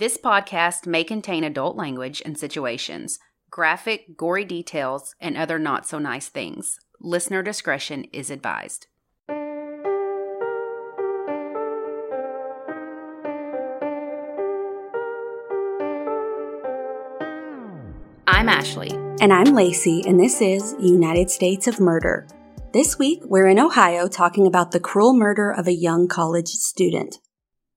This podcast may contain adult language and situations, graphic, gory details, and other not so nice things. Listener discretion is advised. I'm Ashley. And I'm Lacey, and this is United States of Murder. This week, we're in Ohio talking about the cruel murder of a young college student.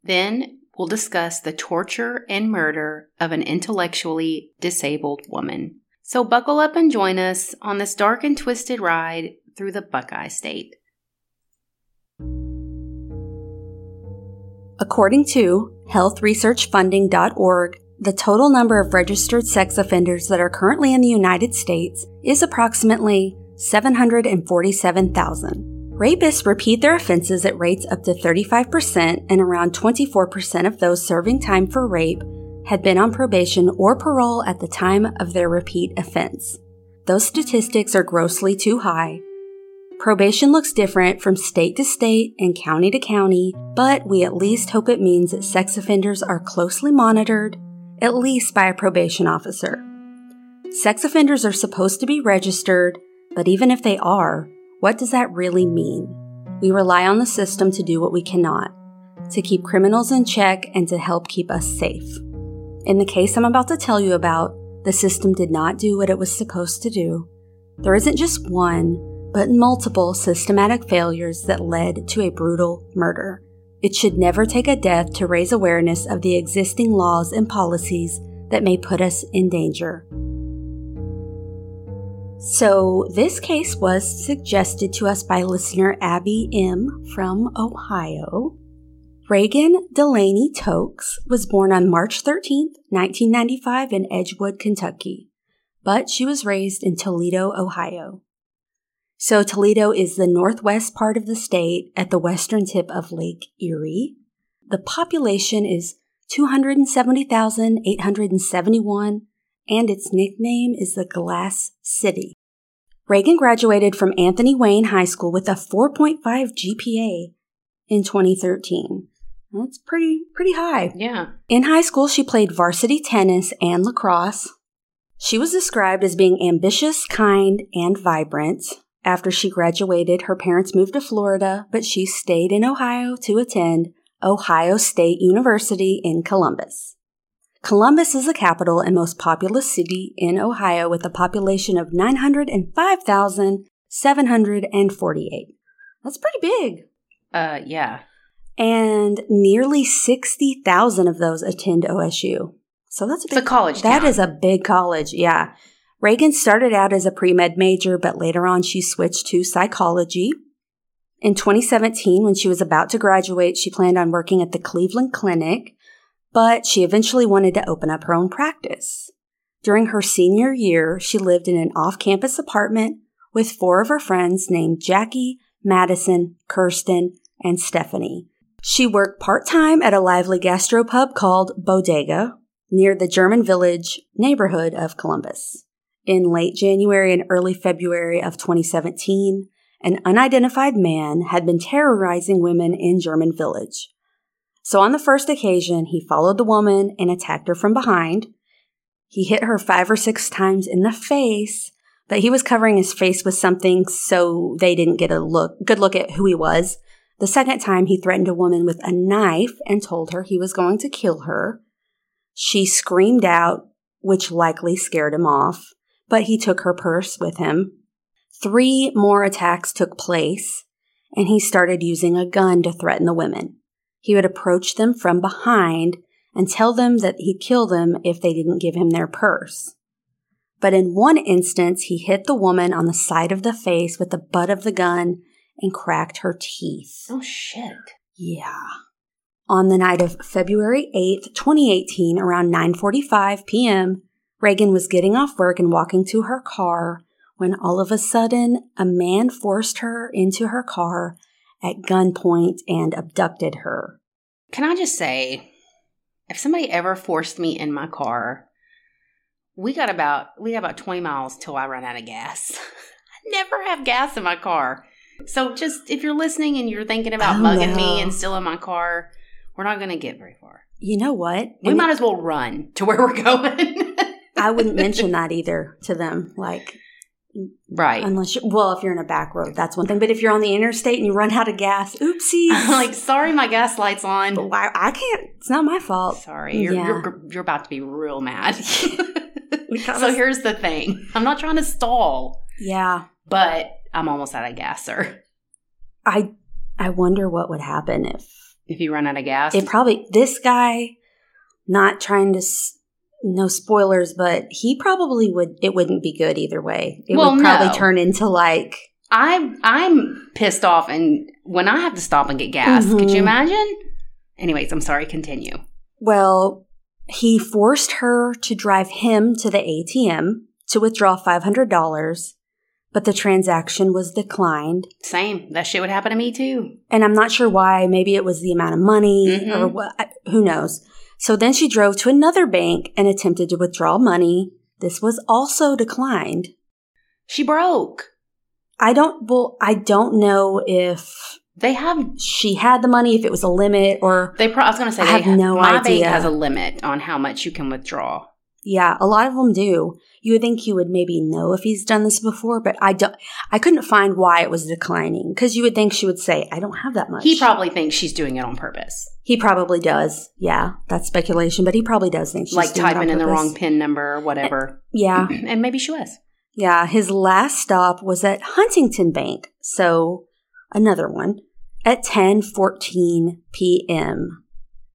Then we'll discuss the torture and murder of an intellectually disabled woman. So buckle up and join us on this dark and twisted ride through the Buckeye State. According to healthresearchfunding.org, the total number of registered sex offenders that are currently in the United States is approximately 747,000. Rapists repeat their offenses at rates up to 35%, and around 24% of those serving time for rape had been on probation or parole at the time of their repeat offense. Those statistics are grossly too high. Probation looks different from state to state and county to county, but we at least hope it means that sex offenders are closely monitored, at least by a probation officer. Sex offenders are supposed to be registered, but even if they are, what does that really mean? We rely on the system to do what we cannot, to keep criminals in check and to help keep us safe. In the case I'm about to tell you about, the system did not do what it was supposed to do. There isn't just one, but multiple systematic failures that led to a brutal murder. It should never take a death to raise awareness of the existing laws and policies that may put us in danger. So, this case was suggested to us by listener Abby M. from Ohio. Reagan Delaney Tokes was born on March 13, 1995, in Edgewood, Kentucky, but she was raised in Toledo, Ohio. So, Toledo is the northwest part of the state at the western tip of Lake Erie. The population is 270,871 and its nickname is the Glass City. Reagan graduated from Anthony Wayne High School with a 4.5 GPA in 2013. That's pretty pretty high. Yeah. In high school, she played varsity tennis and lacrosse. She was described as being ambitious, kind, and vibrant. After she graduated, her parents moved to Florida, but she stayed in Ohio to attend Ohio State University in Columbus. Columbus is the capital and most populous city in Ohio with a population of 905,748. That's pretty big. Uh, yeah. And nearly 60,000 of those attend OSU. So that's a It's big a college That town. is a big college, yeah. Reagan started out as a pre med major, but later on she switched to psychology. In 2017, when she was about to graduate, she planned on working at the Cleveland Clinic, but she eventually wanted to open up her own practice. During her senior year, she lived in an off campus apartment with four of her friends named Jackie, Madison, Kirsten, and Stephanie. She worked part time at a lively gastropub called Bodega near the German Village neighborhood of Columbus. In late January and early February of 2017, an unidentified man had been terrorizing women in German Village. So on the first occasion, he followed the woman and attacked her from behind. He hit her five or six times in the face, but he was covering his face with something so they didn't get a look, good look at who he was. The second time, he threatened a woman with a knife and told her he was going to kill her. She screamed out, which likely scared him off, but he took her purse with him. Three more attacks took place, and he started using a gun to threaten the women. He would approach them from behind and tell them that he'd kill them if they didn't give him their purse. But in one instance, he hit the woman on the side of the face with the butt of the gun and cracked her teeth. Oh, shit. Yeah. On the night of February 8th, 2018, around 9:45 p.m., Reagan was getting off work and walking to her car when all of a sudden a man forced her into her car at gunpoint and abducted her. Can I just say, if somebody ever forced me in my car, we got about we got about 20 miles till I run out of gas. I never have gas in my car. So just if you're listening and you're thinking about Oh, mugging no. me and stealing my car, We're not going to get very far. You know what? We And might as well run to where we're going. I wouldn't mention that either to them. Like, right. unless you well, if you're in a back road, that's one thing. But if you're on the interstate and you run out of gas, oopsies. like, sorry, my gas light's on. but why? I can't. It's not my fault. Sorry, you're, Yeah. you're you're about to be real mad. So here's the thing: I'm not trying to stall, Yeah, but I'm almost out of gas, sir. I I wonder what would happen if If you run out of gas, it probably this guy. Not trying to. S- no spoilers, but he probably would. It wouldn't be good either way. It Well, would probably no. turn into like I'm I'm pissed off, and when I have to stop and get gas, could you Mhm. imagine? Anyways, I'm sorry. Continue. Well, he forced her to drive him to the ATM to withdraw $500, but the transaction was declined. Same. That shit would happen to me too. And I'm not sure why. Maybe it was the amount of money Mhm. or what. Who knows? So then she drove to another bank and attempted to withdraw money. This was also declined. She broke. I don't, well, I don't know if They have. she had the money, if it was a limit or, They. Pro- I was going to say. I they have no my idea. bank has a limit on how much you can withdraw. Yeah, a lot of them do. You would think you would maybe know if he's done this before, but I don't, I couldn't find why it was declining because you would think she would say, I don't have that much. He probably thinks she's doing it on purpose, He probably does. Yeah, that's speculation, but he probably does think she's like doing it on typing in the wrong pin number or whatever. Eh, yeah, and maybe she was. yeah. His last stop was at Huntington Bank, so another one at 10:14 p.m.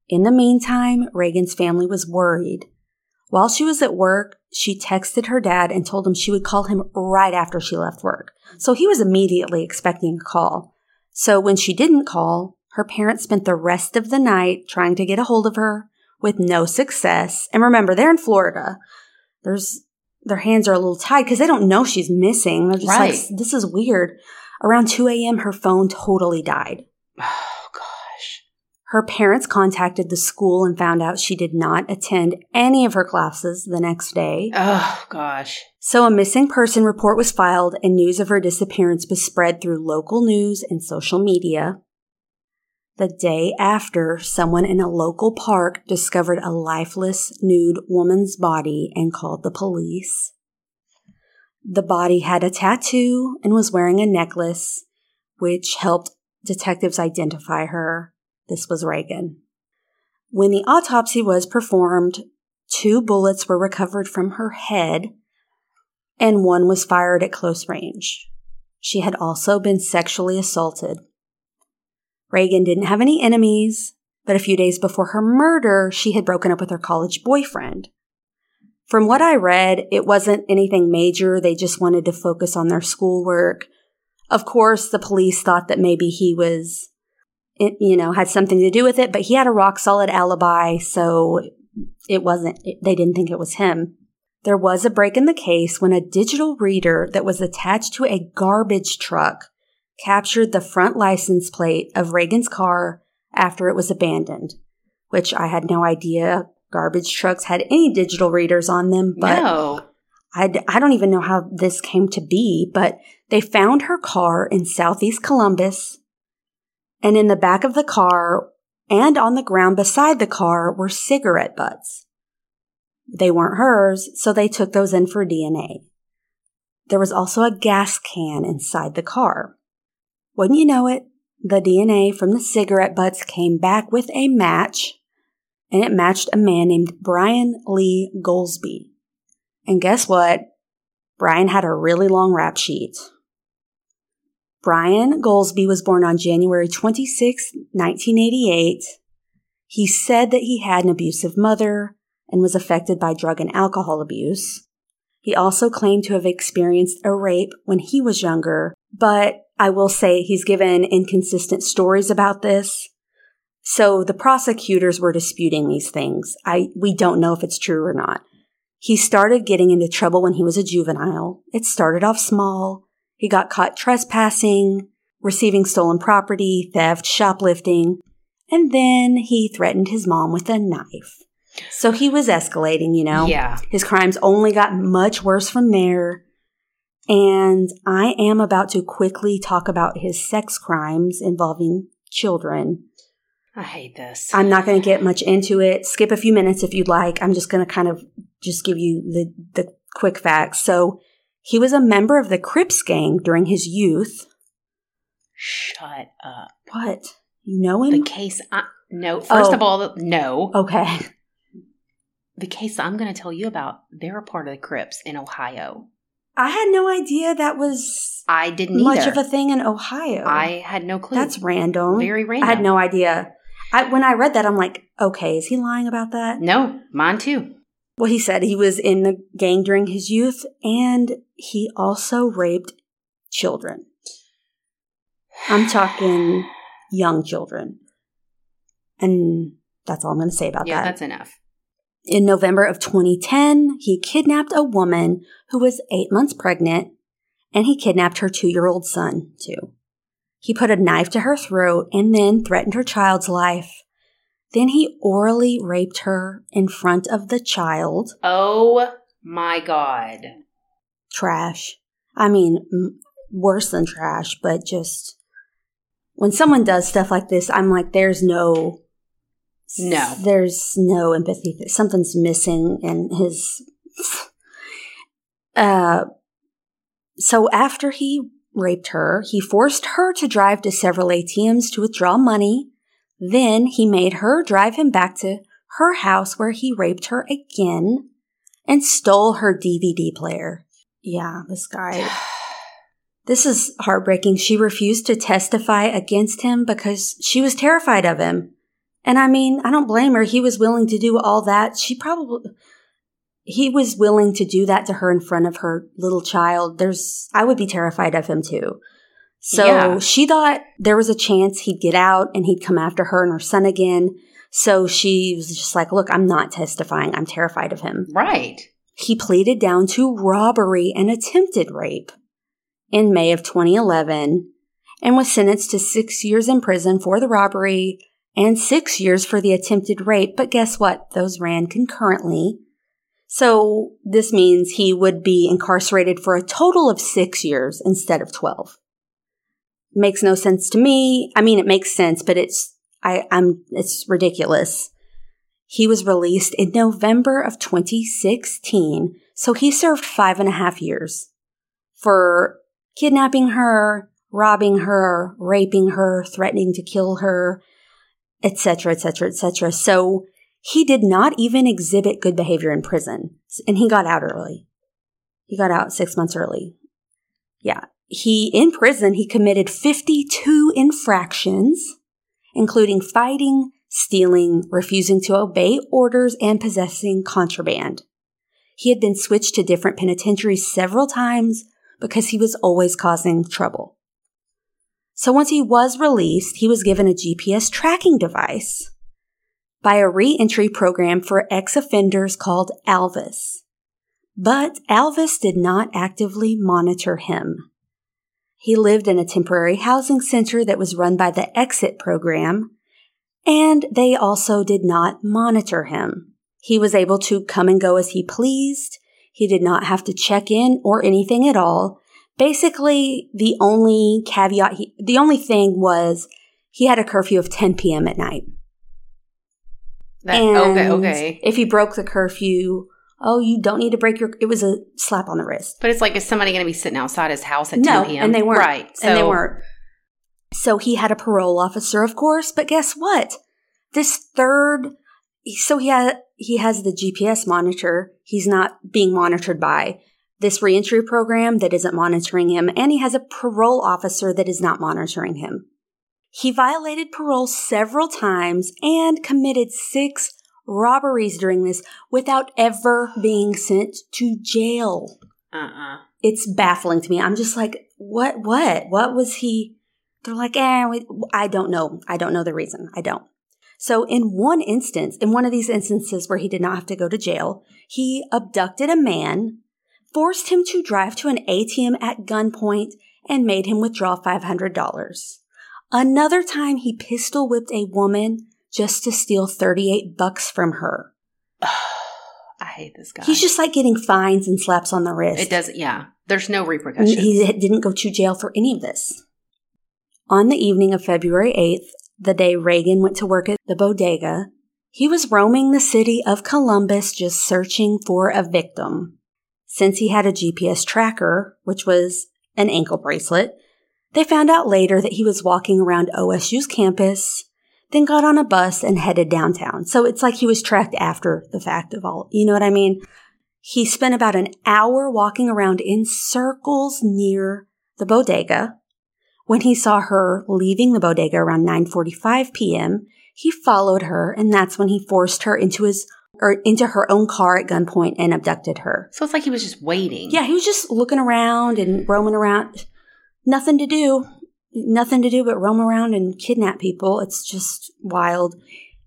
In the meantime, Reagan's family was worried. While she was at work, she texted her dad and told him she would call him right after she left work. So he was immediately expecting a call. So when she didn't call, her parents spent the rest of the night trying to get a hold of her with no success. And remember, they're in Florida. There's their hands are a little tied because they don't know she's missing. They're just Right. like, this is weird. Around 2 a.m., her phone totally died. Her parents contacted the school and found out she did not attend any of her classes the next day. Oh gosh. So a missing person report was filed and news of her disappearance was spread through local news and social media. The day after, someone in a local park discovered a lifeless, nude woman's body and called the police. The body had a tattoo and was wearing a necklace, which helped detectives identify her. This was Reagan. When the autopsy was performed, two bullets were recovered from her head and one was fired at close range. She had also been sexually assaulted. Reagan didn't have any enemies, but a few days before her murder, she had broken up with her college boyfriend. From what I read, it wasn't anything major. They just wanted to focus on their schoolwork. Of course, the police thought that maybe he was, it- you know, had something to do with it, but he had a rock solid alibi, so it wasn't, it- they didn't think it was him. There was a break in the case when a digital reader that was attached to a garbage truck captured the front license plate of Reagan's car after it was abandoned, which I had no idea garbage trucks had any digital readers on them, but no. I, I don't even know how this came to be, but they found her car in southeast Columbus. And in the back of the car and on the ground beside the car were cigarette butts. They weren't hers, so they took those in for DNA. There was also a gas can inside the car. Wouldn't you know it, the DNA from the cigarette butts came back with a match, and it matched a man named Brian Lee Golsby. And guess what? Brian had a really long rap sheet. Brian Golsby was born on January 26, 1988. He said that he had an abusive mother and was affected by drug and alcohol abuse. He also claimed to have experienced a rape when he was younger, but I will say he's given inconsistent stories about this. So the prosecutors were disputing these things. I, we don't know if it's true or not. He started getting into trouble when he was a juvenile. It started off small. He got caught trespassing, receiving stolen property, theft, shoplifting, and then he threatened his mom with a knife. So he was escalating, you know? Yeah. His crimes only got much worse from there. And I am about to quickly talk about his sex crimes involving children. I hate this. I'm not going to get much into it. Skip a few minutes if you'd like. I'm just going to kind of just give you the, the quick facts. So he was a member of the Crips gang during his youth. Shut up. What? You know him? The case. I, no. First Oh. of all, no. okay. The case I'm going to tell you about. They're a part of the Crips in Ohio. I had no idea that was I didn't much either. of a thing in Ohio. I had no clue. That's random. very random. I had no idea. I, when I read that, I'm like, okay, is he lying about that? No, mine too. Well, he said he was in the gang during his youth and he also raped children. I'm talking young children. And that's all I'm going to say about Yeah, that. Yeah, that's enough. In November of 2010, he kidnapped a woman who was eight months pregnant and he kidnapped her two year old son, too. He put a knife to her throat and then threatened her child's life. Then he orally raped her in front of the child. Oh my god. Trash. I mean, m- worse than trash, but just when someone does stuff like this, I'm like, there's no. No. There's no empathy. Something's missing in his. Uh, so after he raped her, he forced her to drive to several ATMs to withdraw money. Then he made her drive him back to her house where he raped her again and stole her DVD player. Yeah, this guy. This is heartbreaking. She refused to testify against him because she was terrified of him. And I mean, I don't blame her. He was willing to do all that. She probably, he was willing to do that to her in front of her little child. There's, I would be terrified of him too. So Yeah. she thought there was a chance he'd get out and he'd come after her and her son again. So she was just like, look, I'm not testifying. I'm terrified of him. Right. He pleaded down to robbery and attempted rape in May of 2011 and was sentenced to six years in prison for the robbery and six years for the attempted rape. But guess what? Those ran concurrently. So this means he would be incarcerated for a total of six years instead of 12. Makes no sense to me. I mean, it makes sense, but it's, I, I'm, it's ridiculous. He was released in November of 2016, so he served five and a half years for kidnapping her, robbing her, raping her, threatening to kill her, etc., etc., etc. So he did not even exhibit good behavior in prison, and he got out early. He got out six months early. Yeah. He, in prison, he committed 52 infractions, including fighting, stealing, refusing to obey orders, and possessing contraband. He had been switched to different penitentiaries several times because he was always causing trouble. So once he was released, he was given a GPS tracking device by a re-entry program for ex-offenders called Alvis. But Alvis did not actively monitor him. He lived in a temporary housing center that was run by the Exit program, and they also did not monitor him. He was able to come and go as he pleased. He did not have to check in or anything at all. Basically, the only caveat, he, the only thing was he had a curfew of 10 p.m. at night. That, and okay, okay. If he broke the curfew, oh, you don't need to break your, it was a slap on the wrist. But it's like, is somebody going to be sitting outside his house at No, 10 p.m.? and they weren't. Right. So, and they weren't. So he had a parole officer, of course, but guess what? This third, so he had, he has the GPS monitor. He's not being monitored by this reentry program that isn't monitoring him, and he has a parole officer that is not monitoring him. He violated parole several times and committed six robberies during this without ever being sent to jail Uh-uh. it's baffling to me. I'm just like, what, what, what was he? They're like, eh, we, I don't know. I don't know the reason. I don't. So in one instance, in one of these instances where he did not have to go to jail, he abducted a man, forced him to drive to an ATM at gunpoint, and made him withdraw $500. Another time he pistol whipped a woman just to steal 38 bucks from her. I hate this guy. He's just like getting fines and slaps on the wrist. It doesn't, yeah. There's no repercussions. He didn't go to jail for any of this. On the evening of February 8th, the day Reagan went to work at the bodega, he was roaming the city of Columbus just searching for a victim. Since he had a GPS tracker, which was an ankle bracelet, they found out later that he was walking around OSU's campus, then got on a bus and headed downtown. So it's like he was tracked after the fact of all, you know what I mean? He spent about an hour walking around in circles near the bodega. When he saw her leaving the bodega around 9:45 p.m., he followed her and that's when he forced her into his or into her own car at gunpoint and abducted her. So it's like he was just waiting. Yeah, he was just looking around and roaming around. Nothing to do. Nothing to do but roam around and kidnap people. It's just wild.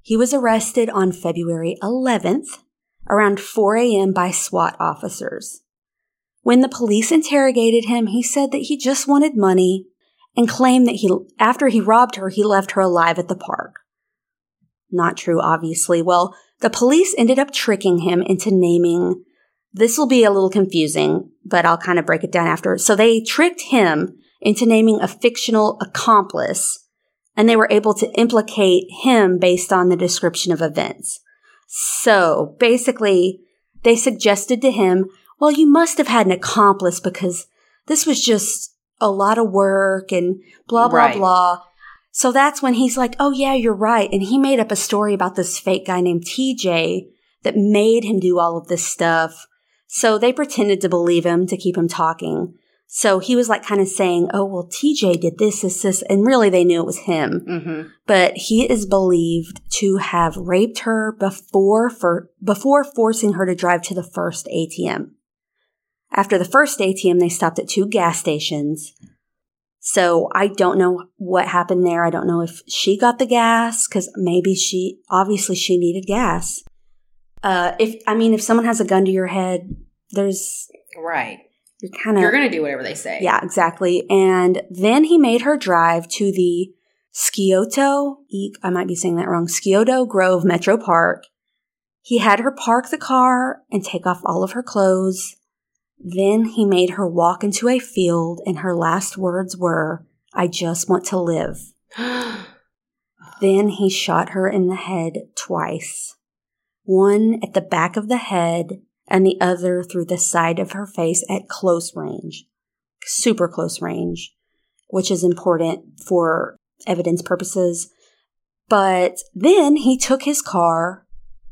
He was arrested on February 11th around 4 a.m. by SWAT officers. When the police interrogated him, he said that he just wanted money and claimed that he, after he robbed her, he left her alive at the park. Not true, obviously. Well, the police ended up tricking him into naming, this will be a little confusing, but I'll kind of break it down after. So they tricked him into naming a fictional accomplice and they were able to implicate him based on the description of events. So basically, they suggested to him, well, you must have had an accomplice because this was just a lot of work and blah, blah, Right. blah. So that's when he's like, oh, yeah, you're right. And he made up a story about this fake guy named TJ that made him do all of this stuff. So they pretended to believe him to keep him talking. So he was like kind of saying, oh, well, TJ did this, this, this. And really they knew it was him Mm-hmm. but he is believed to have raped her before for before forcing her to drive to the first ATM. After the first ATM, they stopped at two gas stations. So I don't know what happened there. I don't know if she got the gas because maybe she obviously she needed gas. Uh, if I mean, if someone has a gun to your head, there's Right. You're kind of You're going to do whatever they say. yeah, exactly. And then he made her drive to the Scioto, I might be saying that wrong, Scioto Grove Metro Park. He had her park the car and take off all of her clothes. Then he made her walk into a field, and her last words were, I just want to live. Then he shot her in the head twice one at the back of the head and the other through the side of her face at close range, super close range, which is important for evidence purposes. But then he took his car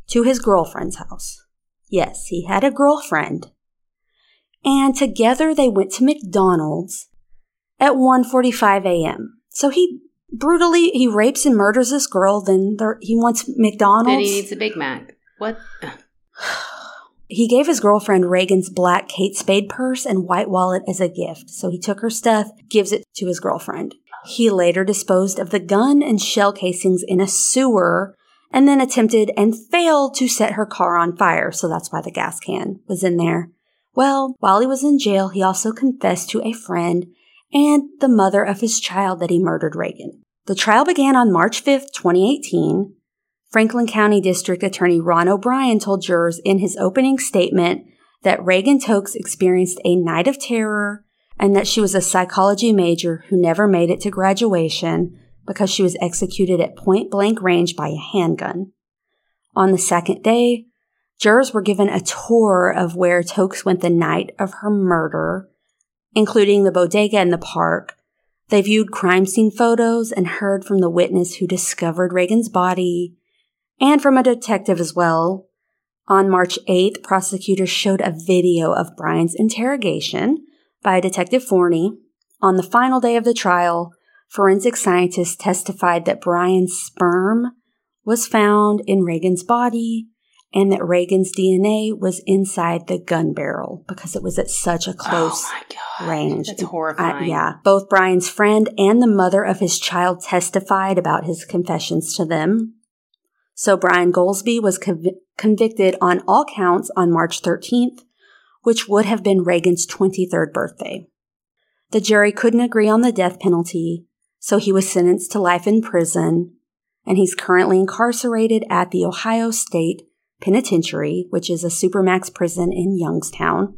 to his girlfriend's house. Yes, he had a girlfriend. And together they went to McDonald's at 1:45 a.m. So he brutally he rapes and murders this girl. Then there, he wants McDonald's. Then he needs a Big Mac. What? He gave his girlfriend Reagan's black Kate Spade purse and white wallet as a gift. So he took her stuff, gives it to his girlfriend. He later disposed of the gun and shell casings in a sewer and then attempted and failed to set her car on fire. So that's why the gas can was in there. Well, while he was in jail, he also confessed to a friend and the mother of his child that he murdered Reagan. The trial began on March 5th, 2018. Franklin County District Attorney Ron O'Brien told jurors in his opening statement that Reagan Tokes experienced a night of terror and that she was a psychology major who never made it to graduation because she was executed at point blank range by a handgun. On the second day, jurors were given a tour of where Tokes went the night of her murder, including the bodega and the park. They viewed crime scene photos and heard from the witness who discovered Reagan's body and from a detective as well. On March 8th, prosecutors showed a video of Brian's interrogation by Detective Forney. On the final day of the trial, forensic scientists testified that Brian's sperm was found in Reagan's body and that Reagan's DNA was inside the gun barrel because it was at such a close oh my God. range. That's I- horrifying. yeah. Both Brian's friend and the mother of his child testified about his confessions to them. So Brian Golsby was conv- convicted on all counts on March 13th, which would have been Reagan's 23rd birthday. The jury couldn't agree on the death penalty, so he was sentenced to life in prison, and he's currently incarcerated at the Ohio State Penitentiary, which is a supermax prison in Youngstown.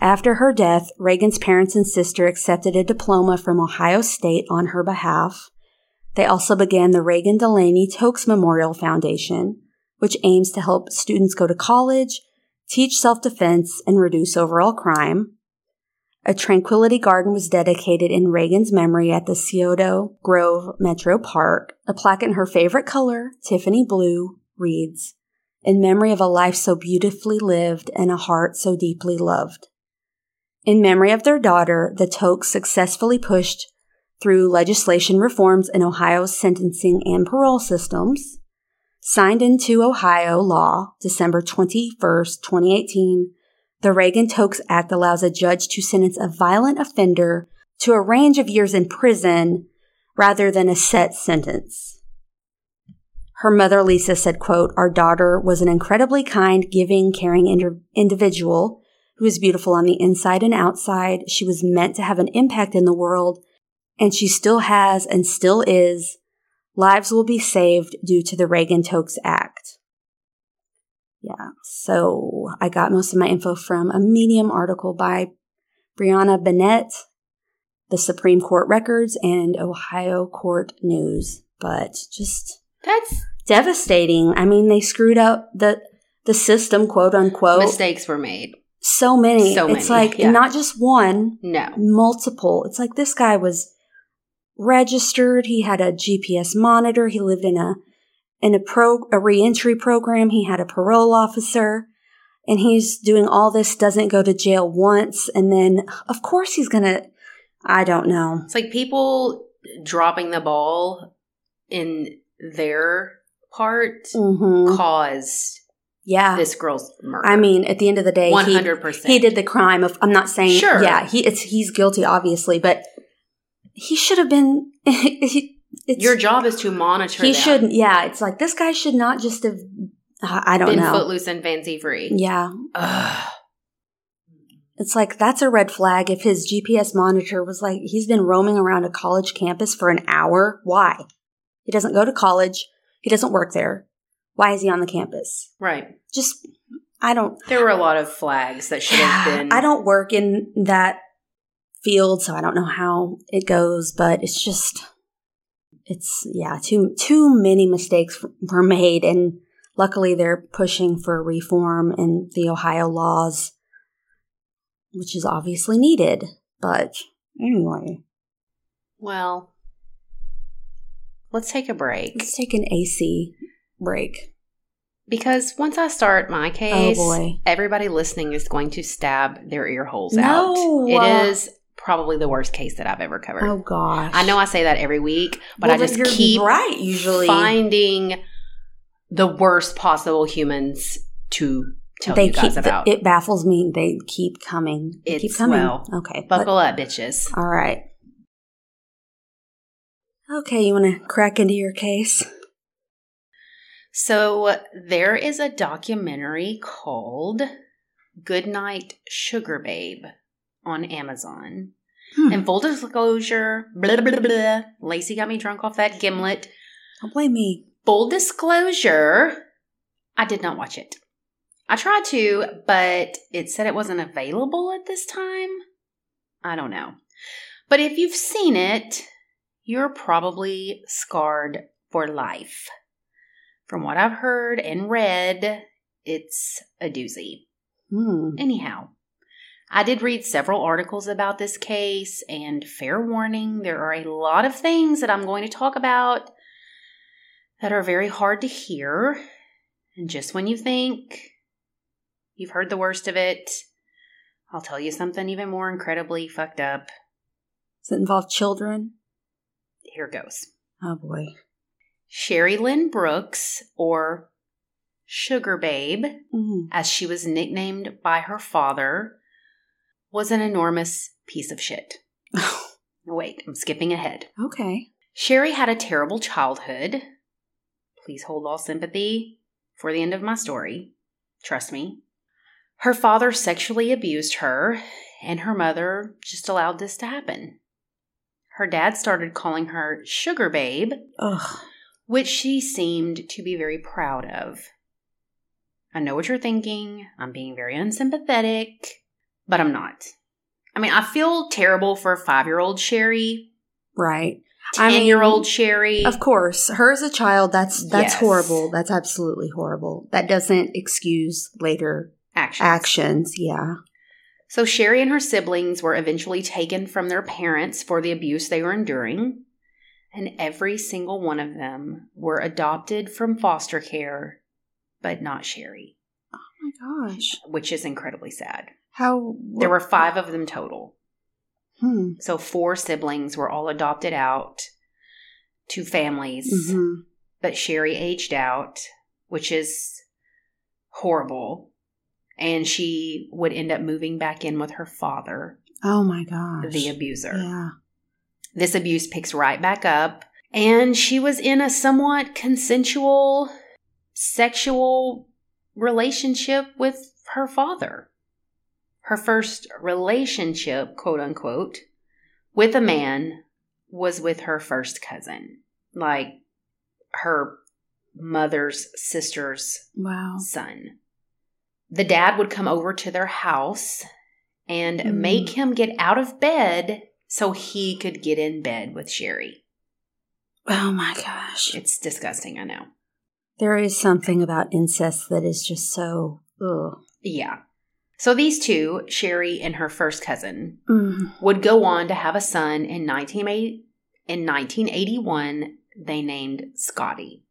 After her death, Reagan's parents and sister accepted a diploma from Ohio State on her behalf. They also began the Reagan Delaney Tokes Memorial Foundation, which aims to help students go to college, teach self defense, and reduce overall crime. A tranquility garden was dedicated in Reagan's memory at the Scioto Grove Metro Park. A plaque in her favorite color, Tiffany blue, reads, In memory of a life so beautifully lived and a heart so deeply loved. In memory of their daughter, the Tokes successfully pushed through legislation reforms in Ohio's sentencing and parole systems. Signed into Ohio law December 21st, 2018, the Reagan Tokes Act allows a judge to sentence a violent offender to a range of years in prison rather than a set sentence. Her mother, Lisa, said, quote, Our daughter was an incredibly kind, giving, caring ind- individual who was beautiful on the inside and outside. She was meant to have an impact in the world, and she still has and still is. Lives will be saved due to the Reagan Tokes Act. Yeah, so I got most of my info from a Medium article by Brianna Bennett, the Supreme Court records, and Ohio Court News. But just That's devastating. I mean, they screwed up the the system, quote unquote. mistakes were made. So many. So many. it's like yeah. not just one, No. multiple. It's like this guy was registered. He had a GPS monitor. He lived in a in a pro a reentry program. He had a parole officer, and he's doing all this. Doesn't go to jail once, and then of course he's gonna. I don't know. It's like people dropping the ball in their part hmm caused Yeah. this girl's murder. I mean, at the end of the day, he, hundred percent. he did the crime of. I'm not saying. Sure. Yeah, he it's he's guilty, obviously, but he should have been. he, it's, Your job is to monitor. He that. shouldn't. Yeah, it's like this guy should not just have. I I don't know. been know. footloose and fancy free. Yeah, Ugh. it's like that's a red flag. If his GPS monitor was like he's been roaming around a college campus for an hour, why? He doesn't go to college. He doesn't work there. Why is he on the campus? Right. Just I don't. There were a lot of flags that should have been. I don't work in that field, so I don't know how it goes, but it's just it's yeah, too too many mistakes were made and luckily they're pushing for reform in the Ohio laws which is obviously needed. But anyway, Well, let's take a break let's take an AC break. because once I start my oh, case, Oh, everybody listening is going to stab their ear holes No. out. It uh, is probably the worst case that I've ever covered. Oh gosh. I know I say that every week, but Well, I just keep right usually. finding the worst possible humans to tell they you guys keep about. it baffles me. They keep coming. They keep It's- coming. well, okay. but- Buckle up, bitches. All right. Okay, you want to crack into your case? So there is a documentary called Goodnight Sugar Babe on Amazon. Hmm. And full disclosure, blah, blah, blah, blah, Lacey got me drunk off that gimlet. Don't blame me. Full disclosure, I did not watch it. I tried to, but it said it wasn't available at this time. I don't know. But if you've seen it, you're probably scarred for life. From what I've heard and read, it's a doozy. Hmm. Anyhow, I did read several articles about this case, and fair warning, there are a lot of things that I'm going to talk about that are very hard to hear. And just when you think you've heard the worst of it, I'll tell you something even more incredibly fucked up. Does it involve children? Here goes. Oh boy. Sherry Lynn Brooks, or Sugar Babe, Mm. as she was nicknamed by her father, was an enormous piece of shit. Wait, I'm skipping ahead. okay. Sherry had a terrible childhood. Please hold all sympathy for the end of my story. Trust me. Her father sexually abused her, and her mother just allowed this to happen. Her dad started calling her Sugar Babe, Ugh. which she seemed to be very proud of. I know what you're thinking. I'm being very unsympathetic, but I'm not. I mean, I feel terrible for five year old Sherry. Right. I mean, 10 year old Sherry. Of course, her as a child, that's that's Yes. horrible. That's absolutely horrible. That doesn't excuse later actions. actions. Yeah. So Sherry and her siblings were eventually taken from their parents for the abuse they were enduring, and every single one of them were adopted from foster care, but not Sherry, Oh my gosh. which is incredibly sad. How There were five of them total. Hmm. So four siblings were all adopted out to families, Mhm. but Sherry aged out, which is horrible. And she would end up moving back in with her father, Oh my gosh. the abuser. Yeah. This abuse picks right back up, and she was in a somewhat consensual sexual relationship with her father. Her first relationship, quote unquote, with a man was with her first cousin, like her mother's sister's Wow. son. The dad would come over to their house and Hmm. make him get out of bed so he could get in bed with Sherry. Oh my gosh. It's disgusting, I know. There is something about incest that is just so. Ugh. Yeah. So these two, Sherry and her first cousin, Mm. would go on to have a son in 1980, in 1981 they named Scotty.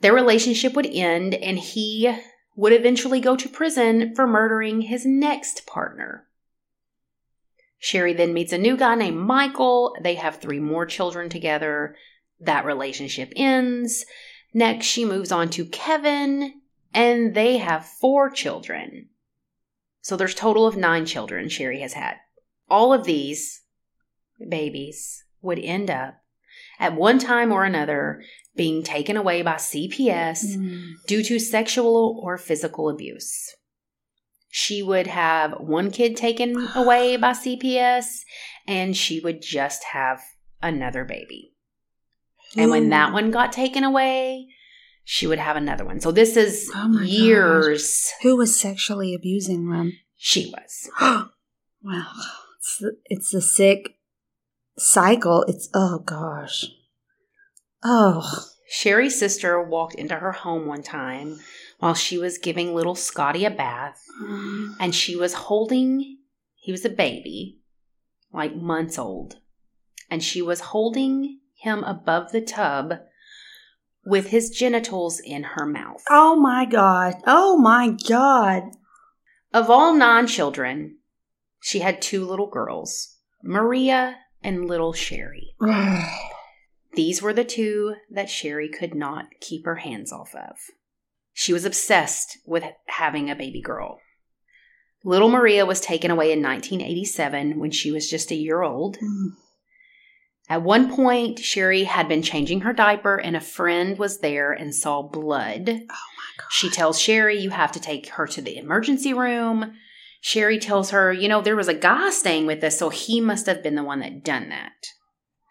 Their relationship would end and he would eventually go to prison for murdering his next partner. Sherry then meets a new guy named Michael. They have three more children together. That relationship ends. Next, she moves on to Kevin, and they have four children. So there's total of nine children Sherry has had. All of these babies would end up at one time or another being taken away by CPS Mm. due to sexual or physical abuse. She would have one kid taken away by CPS and she would just have another baby. And when that one got taken away, she would have another one. So this is Oh years Who was sexually abusing them? she was. wow. It's the, it's the sick cycle. It's, oh gosh. Oh. Sherry's sister walked into her home one time while she was giving little Scotty a bath, mm. and she was holding, he was a baby, like months old, and she was holding him above the tub with his genitals in her mouth. Oh my God. Oh my God. Of all nine children, she had two little girls, Maria and little Sherry. These were the two that Sherry could not keep her hands off of. She was obsessed with having a baby girl. Little Maria was taken away in 1987 when she was just a year old. Mm. At one point, Sherry had been changing her diaper and a friend was there and saw blood. Oh my God. She tells Sherry, You have to take her to the emergency room. Sherry tells her, You know, there was a guy staying with us, so he must have been the one that done that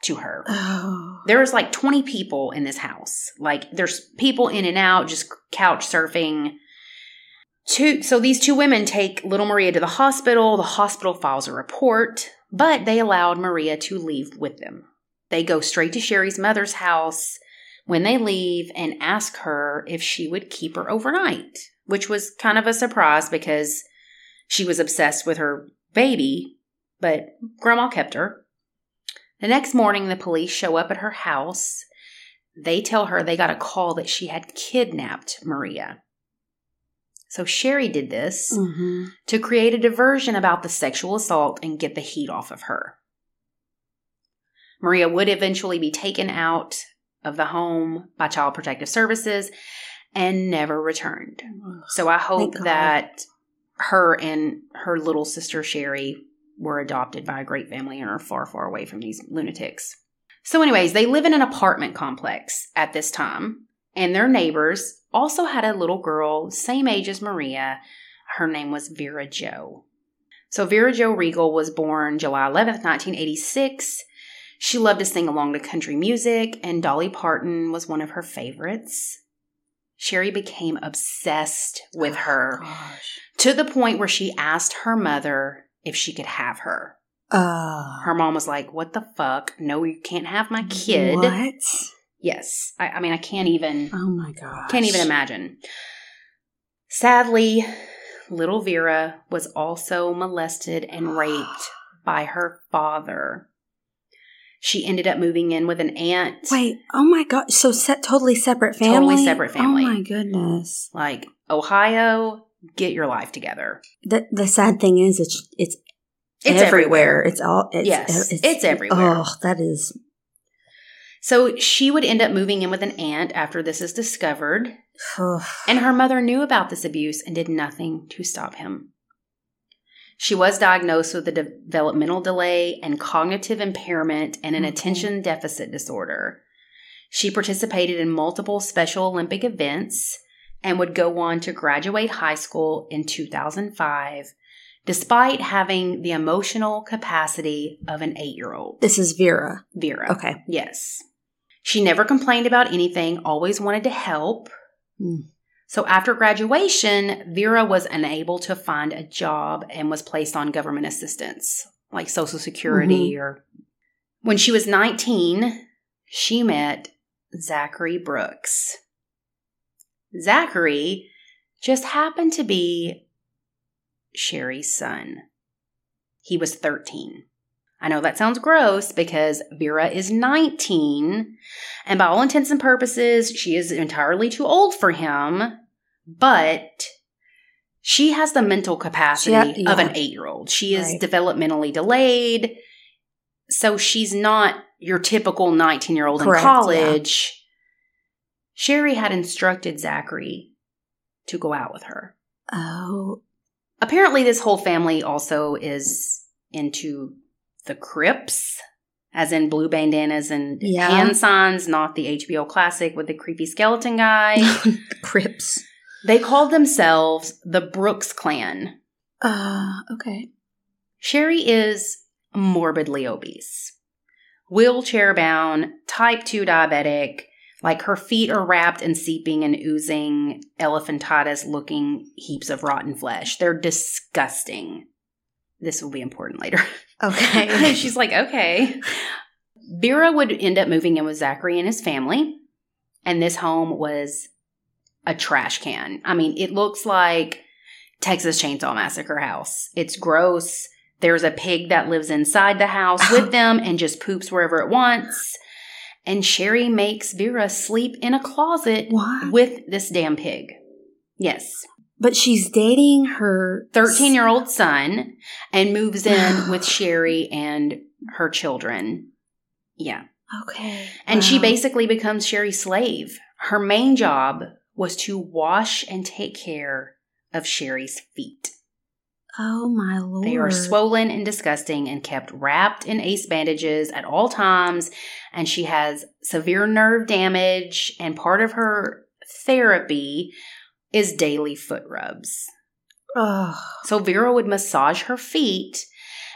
to her. Oh. There was like 20 people in this house. Like there's people in and out, just couch surfing. Two, so these two women take little Maria to the hospital. The hospital files a report, but they allowed Maria to leave with them. They go straight to Sherry's mother's house when they leave and ask her if she would keep her overnight, which was kind of a surprise because she was obsessed with her baby, but grandma kept her. The next morning, the police show up at her house. They tell her they got a call that she had kidnapped Maria. So Sherry did this hmm to create a diversion about the sexual assault and get the heat off of her. Maria would eventually be taken out of the home by Child Protective Services and never returned. So I hope that her and her little sister Sherry were adopted by a great family and are far, far away from these lunatics. So, anyways, they live in an apartment complex at this time, and their neighbors also had a little girl, same age as Maria. Her name was Vera Jo. So, Vera Jo Reigle was born July 11th, 1986. She loved to sing along to country music, and Dolly Parton was one of her favorites. Sherry became obsessed with her Gosh. to the point where she asked her mother if she could have her. Uh, Her mom was like, What the fuck? No, you can't have my kid. What? Yes. I, I mean, I can't even. Oh my god. Can't even imagine. Sadly, little Vera was also molested and raped by her father. She ended up moving in with an aunt. Wait, oh my god. So set totally separate family? Totally separate oh family. Oh my goodness. Like, Ohio, get your life together. The the sad thing is it's it's, It's everywhere. It's all it's, Yes, it's everywhere. Oh, that is So she would end up moving in with an aunt after this is discovered. And her mother knew about this abuse and did nothing to stop him. She was diagnosed with a developmental delay and cognitive impairment and an Okay. attention deficit disorder. She participated in multiple Special Olympic events and would go on to graduate high school in 2005, despite having the emotional capacity of an eight year old. This is Vera. Vera. Okay. Yes. She never complained about anything, always wanted to help. Hmm. So after graduation, Vera was unable to find a job and was placed on government assistance, like Social Security or. When she was 19, she met Zachary Brooks. Zachary just happened to be Sherry's son. He was 13. I know that sounds gross because Vera is 19, and by all intents and purposes, she is entirely too old for him, but she has the mental capacity ha- of an eight year old. She is Right. developmentally delayed, so she's not your typical 19 year old in college. Sherry had instructed Zachary to go out with her Oh, apparently this whole family also is into the Crips, as in blue bandanas and Yeah. hand signs, not the HBO classic with the creepy skeleton guy. Crips. they called themselves the Brooks Clan. Uh, okay. Sherry is morbidly obese, wheelchair bound, type 2 diabetic. Like her feet are wrapped in seeping and oozing elephantitis looking heaps of rotten flesh. They're disgusting. This will be important later. Okay. She's like, okay. Vera would end up moving in with Zachary and his family, and this home was a trash can. I mean, it looks like Texas Chainsaw Massacre house. It's gross. There's a pig that lives inside the house with them and just poops wherever it wants. And Sherry makes Vera sleep in a closet what? with this damn pig. Yes. But she's dating her 13 year old son and moves in with Sherry and her children. Yeah. Okay. And she basically becomes Sherry's slave. Her main job was to wash and take care of Sherry's feet. Oh my lord. They are swollen and disgusting and kept wrapped in ace bandages at all times. And she has severe nerve damage. And part of her therapy is daily foot rubs. Ugh. So Vera would massage her feet,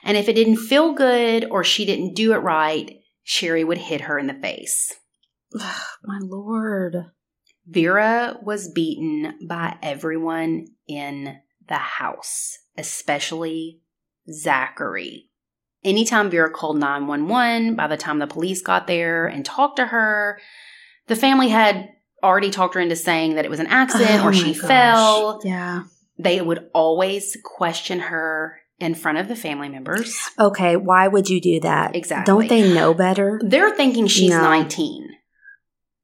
and if it didn't feel good or she didn't do it right, Sherry would hit her in the face. Ugh, my lord. Vera was beaten by everyone in the house, especially Zachary. Anytime Vera called 911, by the time the police got there and talked to her, the family had already talked her into saying that it was an accident Oh or she gosh. fell. Yeah. They would always question her in front of the family members. Okay, why would you do that? Exactly. Don't they know better? They're thinking she's No. 19,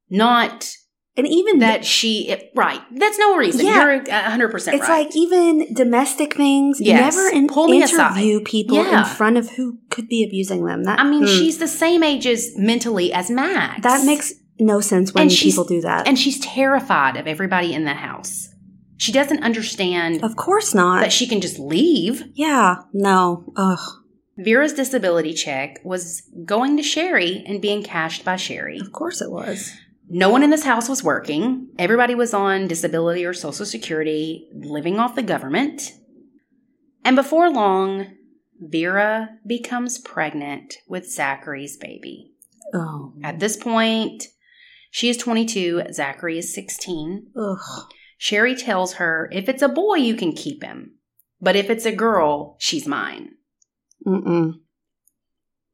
not And even that she, it, right. That's no reason. Yeah. You're 100% It's right. like even domestic things. Yes. Never in- Pull me aside. interview people Yeah. in front of who could be abusing them. That I mean, mm, she's the same age as mentally as Max. that makes no sense when And people do that. And she's terrified of everybody in the house. She doesn't understand of course not. that she can just leave. yeah, no. Ugh. Vera's disability check was going to Sherry and being cashed by Sherry. Of course it was. No one in this house was working. Everybody was on disability or social security, living off the government. And before long, Vera becomes pregnant with Zachary's baby. Oh. At this point, she is 22, Zachary is 16. Ugh. Sherry tells her, if it's a boy, you can keep him. But if it's a girl, she's mine. Mm-mm.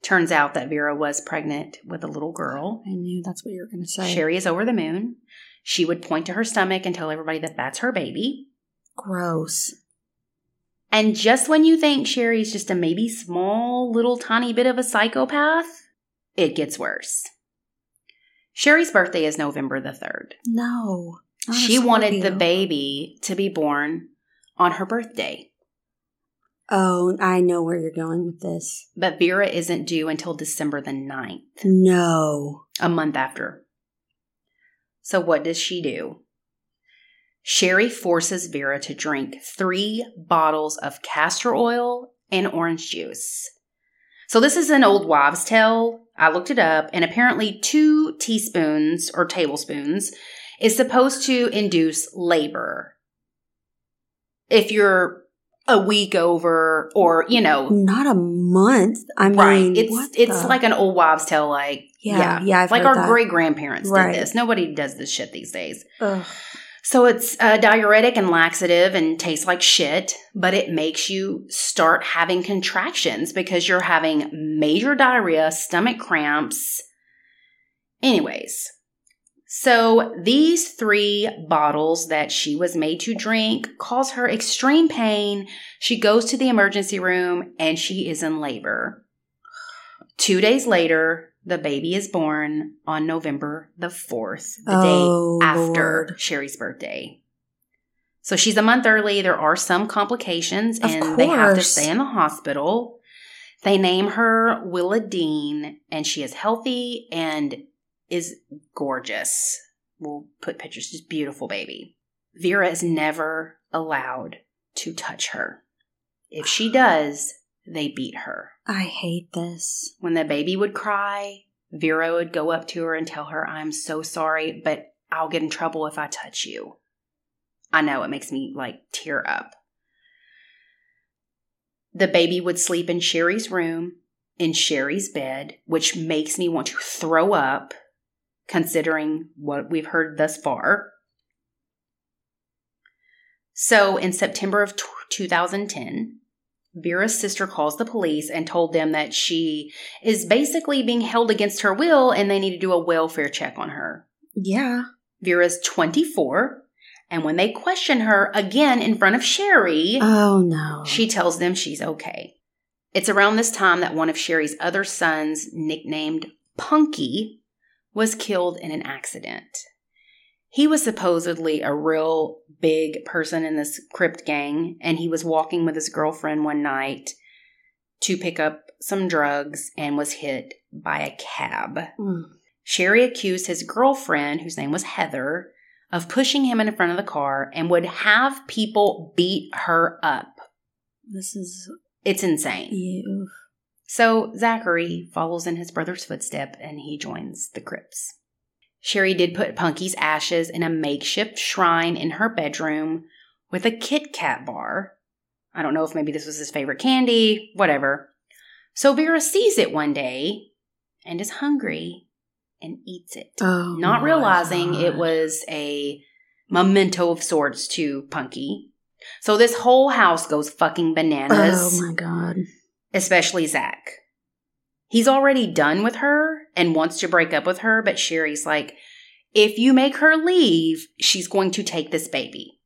Turns out that Vera was pregnant with a little girl. I knew that's what you were going to say. Sherry is over the moon. She would point to her stomach and tell everybody that that's her baby. Gross. And just when you think Sherry's just a maybe small little tiny bit of a psychopath, it gets worse. Sherry's birthday is November the 3rd. No. She wanted the baby to be born on her birthday. Oh, I know where you're going with this. But Vera isn't due until December the 9th, No. a month after. So what does she do? Sherry forces Vera to drink three bottles of castor oil and orange juice. So this is an old wives' tale. I looked it up, and apparently two teaspoons or tablespoons is supposed to induce labor. If you're a week over, or you know, Not a month. I mean, right? It's it's the- like an old wives' tale. Like Yeah, yeah, I've like our great grandparents Right. did this. Nobody does this shit these days. Ugh. So it's a diuretic and laxative and tastes like shit, but it makes you start having contractions because you're having major diarrhea, stomach cramps. Anyways, so these three bottles that she was made to drink cause her extreme pain. She goes to the emergency room and she is in labor. Two days later, the baby is born on November the 4th, the Oh, day after Lord. Sherry's birthday. So she's a month early. There are some complications, and they have to stay in the hospital. They name her Willa Dean, and she is healthy and is gorgeous. We'll put pictures, just beautiful baby. Vera is never allowed to touch her. If she does, they beat her. I hate this. When the baby would cry, Vera would go up to her and tell her, I'm so sorry, but I'll get in trouble if I touch you. I know it makes me like tear up. The baby would sleep in Sherry's room, in Sherry's bed, which makes me want to throw up, considering what we've heard thus far. So, in September of tw 2010, Vera's sister calls the police and told them that she is basically being held against her will and they need to do a welfare check on her. Yeah. Vera's 24, and when they question her again in front of Sherry, Oh no. she tells them she's okay. It's around this time that one of Sherry's other sons, nicknamed Punky, was killed in an accident. He was supposedly a real big person in this Crip gang, and he was walking with his girlfriend one night to pick up some drugs and was hit by a cab. Mm. Sherry accused his girlfriend, whose name was Heather, of pushing him in front of the car and would have people beat her up. This is It's insane. you. So Zachary follows in his brother's footstep and he joins the Crips. Sherry did put Punky's ashes in a makeshift shrine in her bedroom with a Kit Kat bar. I don't know if maybe this was his favorite candy, whatever. So Vera sees it one day and is hungry and eats it, Oh, not realizing it was a memento of sorts to Punky. So this whole house goes fucking bananas Oh my god. especially Zach. He's already done with her and wants to break up with her, but Sherry's like, if you make her leave, she's going to take this baby.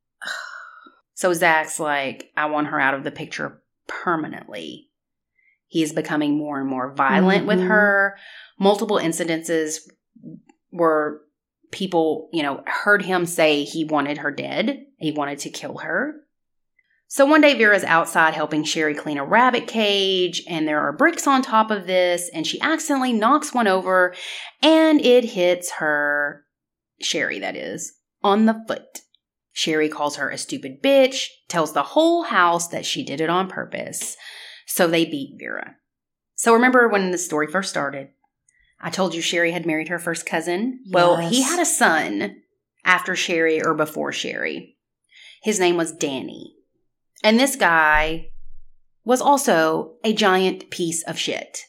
So Zach's like, I want her out of the picture permanently. He is becoming more and more violent with Mhm. her. Multiple incidences where people, you know, heard him say he wanted her dead. He wanted to kill her. So one day Vera's outside helping Sherry clean a rabbit cage, and there are bricks on top of this, and she accidentally knocks one over, and it hits her, Sherry that is, on the foot. Sherry calls her a stupid bitch, tells the whole house that she did it on purpose. So they beat Vera. So remember when the story first started? I told you Sherry had married her first cousin. Well, he had a son after Sherry or before Sherry. His name was Danny. And this guy was also a giant piece of shit.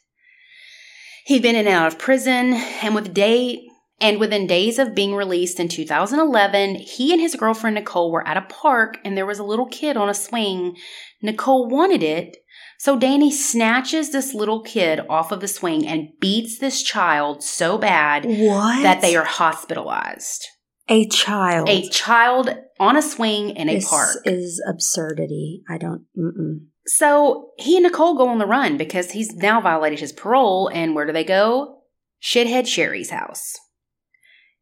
He'd been in and out of prison, and with day And within days of being released in 2011, he and his girlfriend Nicole were at a park and there was a little kid on a swing. Nicole wanted it, so Danny snatches this little kid off of the swing and beats this child so bad What? that they are hospitalized. a child. A child on a swing in a this park. is absurdity. I don't. Mm-mm. So he and Nicole go on the run because he's now violated his parole. And where do they go? Shithead Sherry's house.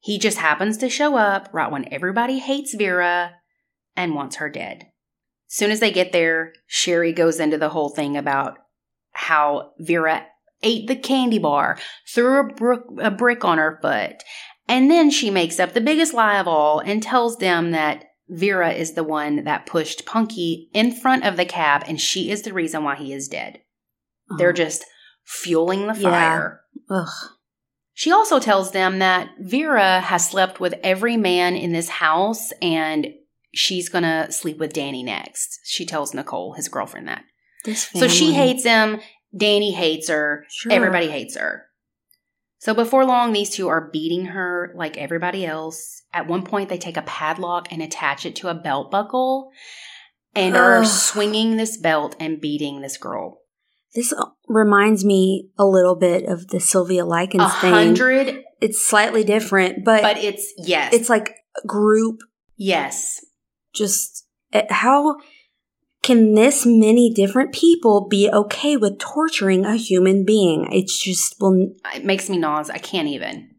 He just happens to show up right when everybody hates Vera and wants her dead. Soon as they get there, Sherry goes into the whole thing about how Vera ate the candy bar, threw a, brook, a brick on her foot, and then she makes up the biggest lie of all and tells them that Vera is the one that pushed Punky in front of the cab and she is the reason why he is dead. They're Oh. just fueling the Yeah. fire. Ugh. She also tells them that Vera has slept with every man in this house and she's gonna sleep with Danny next. She tells Nicole, his girlfriend, that. So she hates him. Danny hates her. Sure. Everybody hates her. So before long, these two are beating her like everybody else. At one point, they take a padlock and attach it to a belt buckle and are swinging this belt and beating this girl. This uh, reminds me a little bit of the Sylvia Likens thing. hundred, It's slightly different, but, but it's yes, it's like group. yes. Just eh, how can this many different people be okay with torturing a human being? It's just well, It makes me nauseous. I can't even.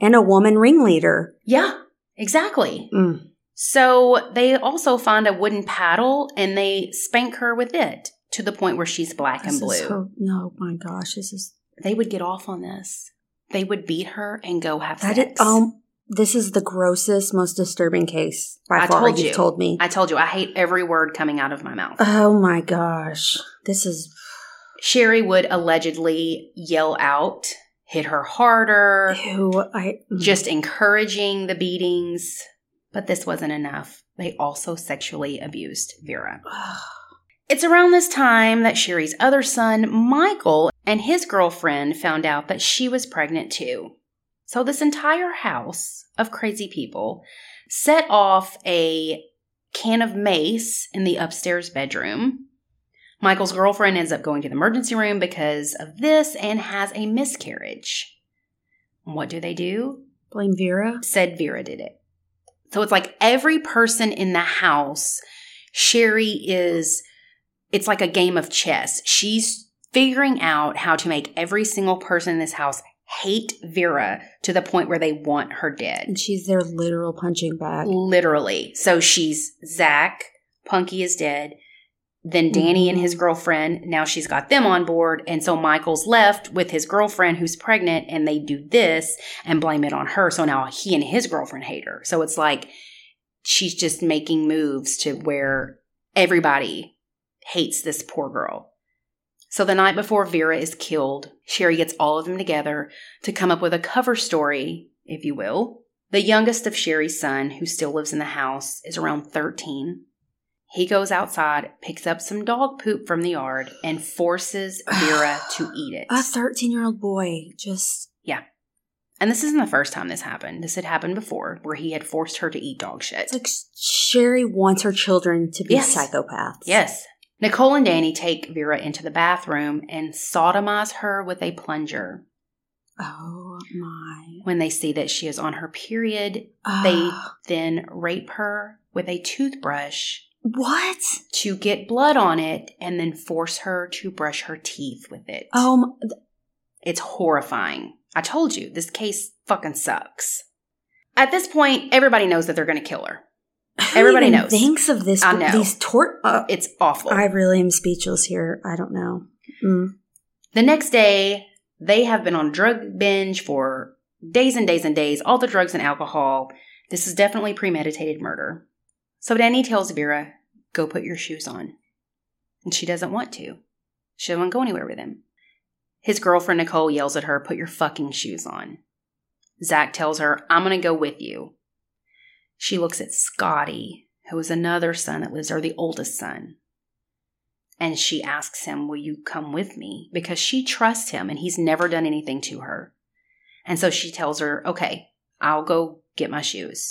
and a woman ringleader. Yeah, exactly. Mm. So they also find a wooden paddle and they spank her with it to the point where she's black and blue. her. No, my gosh, this is they would get off on this. They would beat her and go have that. sex. Is, um, this is the grossest, most disturbing case by I far. told you. told me. I told you, I hate every word coming out of my mouth. oh my gosh, this is Sherry would allegedly yell out, hit her harder, ew. I mm. just encouraging the beatings. But this wasn't enough. They also sexually abused Vera. It's around this time that Sherry's other son, Michael, and his girlfriend found out that she was pregnant too. So, this entire house of crazy people set off a can of mace in the upstairs bedroom. Michael's girlfriend ends up going to the emergency room because of this and has a miscarriage. What do they do? blame Vera. said Vera did it. So it's like every person in the house, Sherry is, it's like a game of chess. She's figuring out how to make every single person in this house hate Vera to the point where they want her dead. And she's their literal punching bag. Literally. So she's Zach, Punky is dead. Then Danny mm-hmm. and his girlfriend, now she's got them on board. And so Michael's left with his girlfriend who's pregnant, and they do this and blame it on her. So now he and his girlfriend hate her. So it's like she's just making moves to where everybody hates this poor girl. So the night before Vera is killed, Sherry gets all of them together to come up with a cover story, if you will. The youngest of Sherry's son, who still lives in the house, is around 13. He goes outside, picks up some dog poop from the yard, and forces Vera to eat it. A 13 year old boy just. Yeah. And this isn't the first time this happened. This had happened before, where he had forced her to eat dog shit. It's like Sherry wants her children to be Yes. psychopaths. Yes. Nicole and Danny take Vera into the bathroom and sodomize her with a plunger. Oh my. When they see that she is on her period, they then rape her with a toothbrush what? to get blood on it and then force her to brush her teeth with it. Um, It's horrifying. I told you, this case fucking sucks. At this point, everybody knows that they're going to kill her. Who Everybody knows. Thinks of this. I know. These tort. Uh, It's awful. I really am speechless here. I don't know. Mm. the next day, they have been on drug binge for days and days and days, all the drugs and alcohol. This is definitely premeditated murder. So Danny tells Vera, go put your shoes on. And she doesn't want to. She doesn't go anywhere with him. His girlfriend Nicole yells at her, put your fucking shoes on. Zach tells her, I'm going to go with you. She looks at Scotty, who is another son that lives there, the oldest son. And she asks him, Will you come with me? Because she trusts him and he's never done anything to her. And so she tells her, okay, I'll go get my shoes.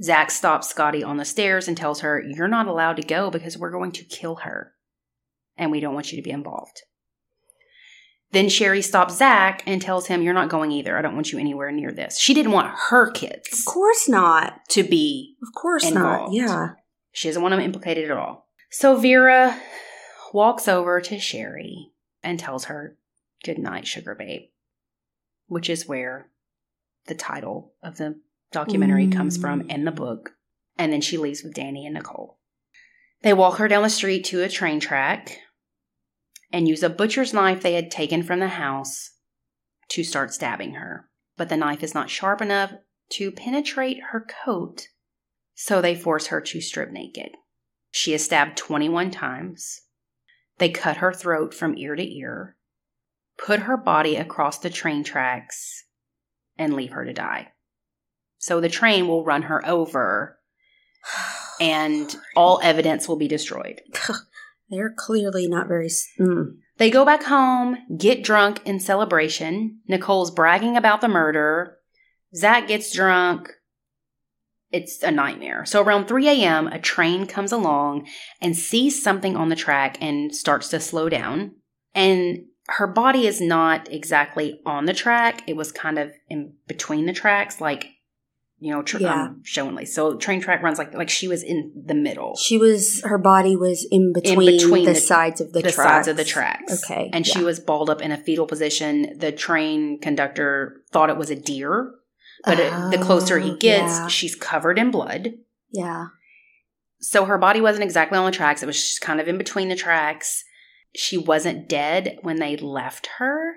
Zach stops Scotty on the stairs and tells her, You're not allowed to go because we're going to kill her. And we don't want you to be involved. Then Sherry stops Zach and tells him, You're not going either. I don't want you anywhere near this. She didn't want her kids Of course not. to be, Of course Involved. not. Yeah. she doesn't want them implicated at all. So Vera walks over to Sherry and tells her, Good night, sugar babe, which is where the title of the documentary comes from Mm. in the book. And then she leaves with Danny and Nicole. They walk her down the street to a train track and use a butcher's knife they had taken from the house to start stabbing her. But the knife is not sharp enough to penetrate her coat, so they force her to strip naked. She is stabbed 21 times. They cut her throat from ear to ear, put her body across the train tracks, and leave her to die. So the train will run her over and all evidence will be destroyed. They're clearly not very. Mm. They go back home, get drunk in celebration. Nicole's bragging about the murder. Zach gets drunk. It's a nightmare. So around 3 a.m., a train comes along and sees something on the track and starts to slow down. And her body is not exactly on the track. It was kind of in between the tracks, like, you know, tr- Yeah. um, showingly. So train track runs like like she was in the middle. She was. Her body was in between, between the, the- sides of the, the tracks. sides of the tracks. Okay, And she was balled up in a fetal position. The train conductor thought it was a deer, but it, the closer he Oh, gets, yeah. she's covered in blood. Yeah. So her body wasn't exactly on the tracks. It was just kind of in between the tracks. She wasn't dead when they left her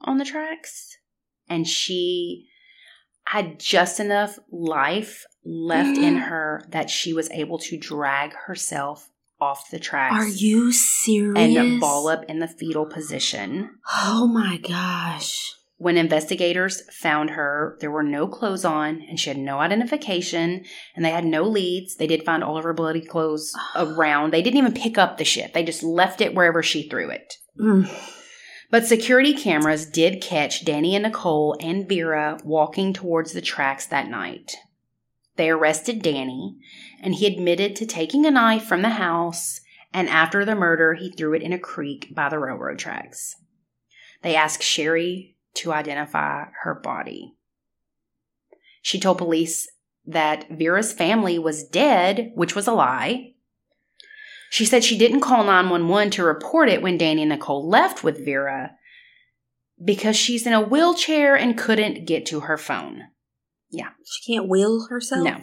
on the tracks. And she had just enough life left in her that she was able to drag herself off the tracks. Are you serious? and ball up in the fetal position. Oh my gosh. When investigators found her, there were no clothes on and she had no identification and they had no leads. They did find all of her bloody clothes around. They didn't even pick up the shit. They just left it wherever she threw it. Mm. But security cameras did catch Danny and Nicole and Vera walking towards the tracks that night. They arrested Danny, and he admitted to taking a knife from the house, and after the murder, he threw it in a creek by the railroad tracks. They asked Sherry to identify her body. She told police that Vera's family was dead, which was a lie. She said she didn't call 911 to report it when Danny and Nicole left with Vera because she's in a wheelchair and couldn't get to her phone. Yeah. She can't wheel herself? No.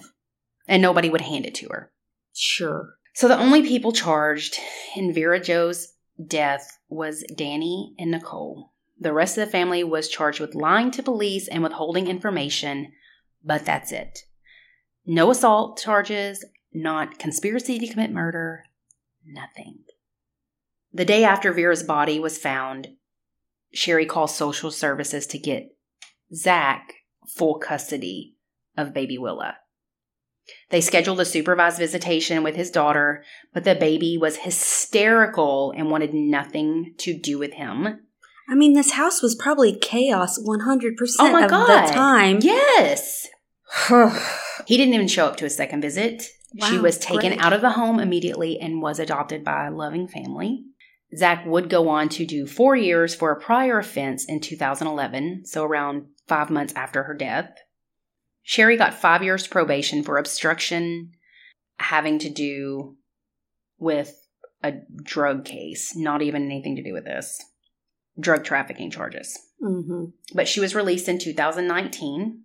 And nobody would hand it to her. Sure. So the only people charged in Vera Jo's death was Danny and Nicole. The rest of the family was charged with lying to police and withholding information, but that's it. No assault charges, not conspiracy to commit murder, nothing. The day after Vera's body was found, Sherry calls social services to get Zach full custody of baby Willa. They scheduled a supervised visitation with his daughter, but the baby was hysterical and wanted nothing to do with him. I mean, this house was probably chaos 100% Oh my of God. the time. Yes. He didn't even show up to a second visit. She was taken great. out of the home immediately and was adopted by a loving family. Zach would go on to do four years for a prior offense in 2011, so around five months after her death. Sherry got five years probation for obstruction having to do with a drug case, not even anything to do with this. Drug trafficking charges hmm but she was released in 2019.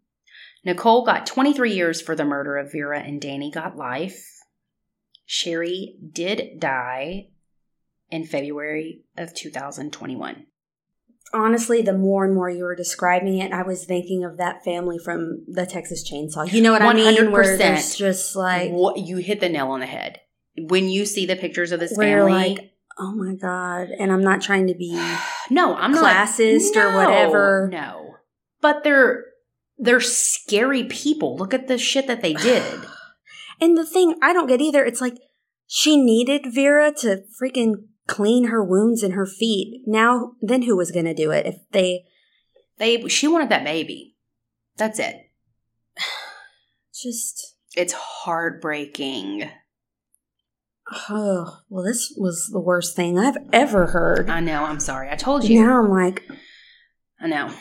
Nicole got 23 years for the murder of Vera, and Danny got life. Sherry did die in February of 2021. Honestly, the more and more you were describing it, I was thinking of that family from the Texas Chainsaw. You know what I mean? Where 100%. there's just like, what you hit the nail on the head. When you see the pictures of this family, like, oh my God. And I'm not trying to be. no, I'm not classist or whatever. No, but they're they're scary people. Look at the shit that they did. And the thing I don't get either, it's like she needed Vera to freaking clean her wounds and her feet. Now, then who was going to do it if they They she wanted that baby. That's it. Just It's heartbreaking. oh well, this was the worst thing I've ever heard. I know. I'm sorry. I told you. Now I'm like, I know.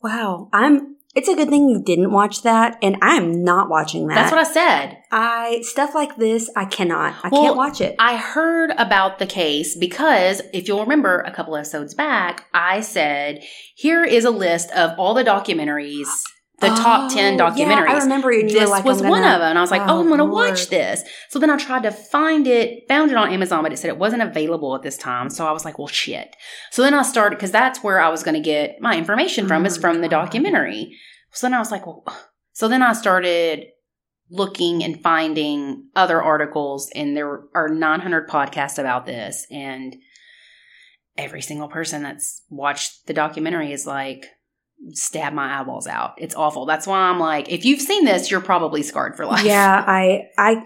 wow. I'm. It's a good thing you didn't watch that, and I'm not watching that. That's what I said. I stuff like this. I cannot. I Well, can't watch it. I heard about the case because if you'll remember a couple episodes back, I said, here is a list of all the documentaries, the top 10 Oh, documentaries. Yeah, I remember you. this like, was I'm one of them. And I was like, oh, Oh, I'm going to watch this. So then I tried to find it, found it on Amazon, but it said it wasn't available at this time. So I was like, well, shit. So then I started, because that's where I was going to get my information from, Oh, is from the documentary. So then I was like, well, so then I started looking and finding other articles, and there are 900 podcasts about this. And every single person that's watched the documentary is like, stab my eyeballs out. It's awful. That's why I'm like, if you've seen this, you're probably scarred for life. Yeah, I, I,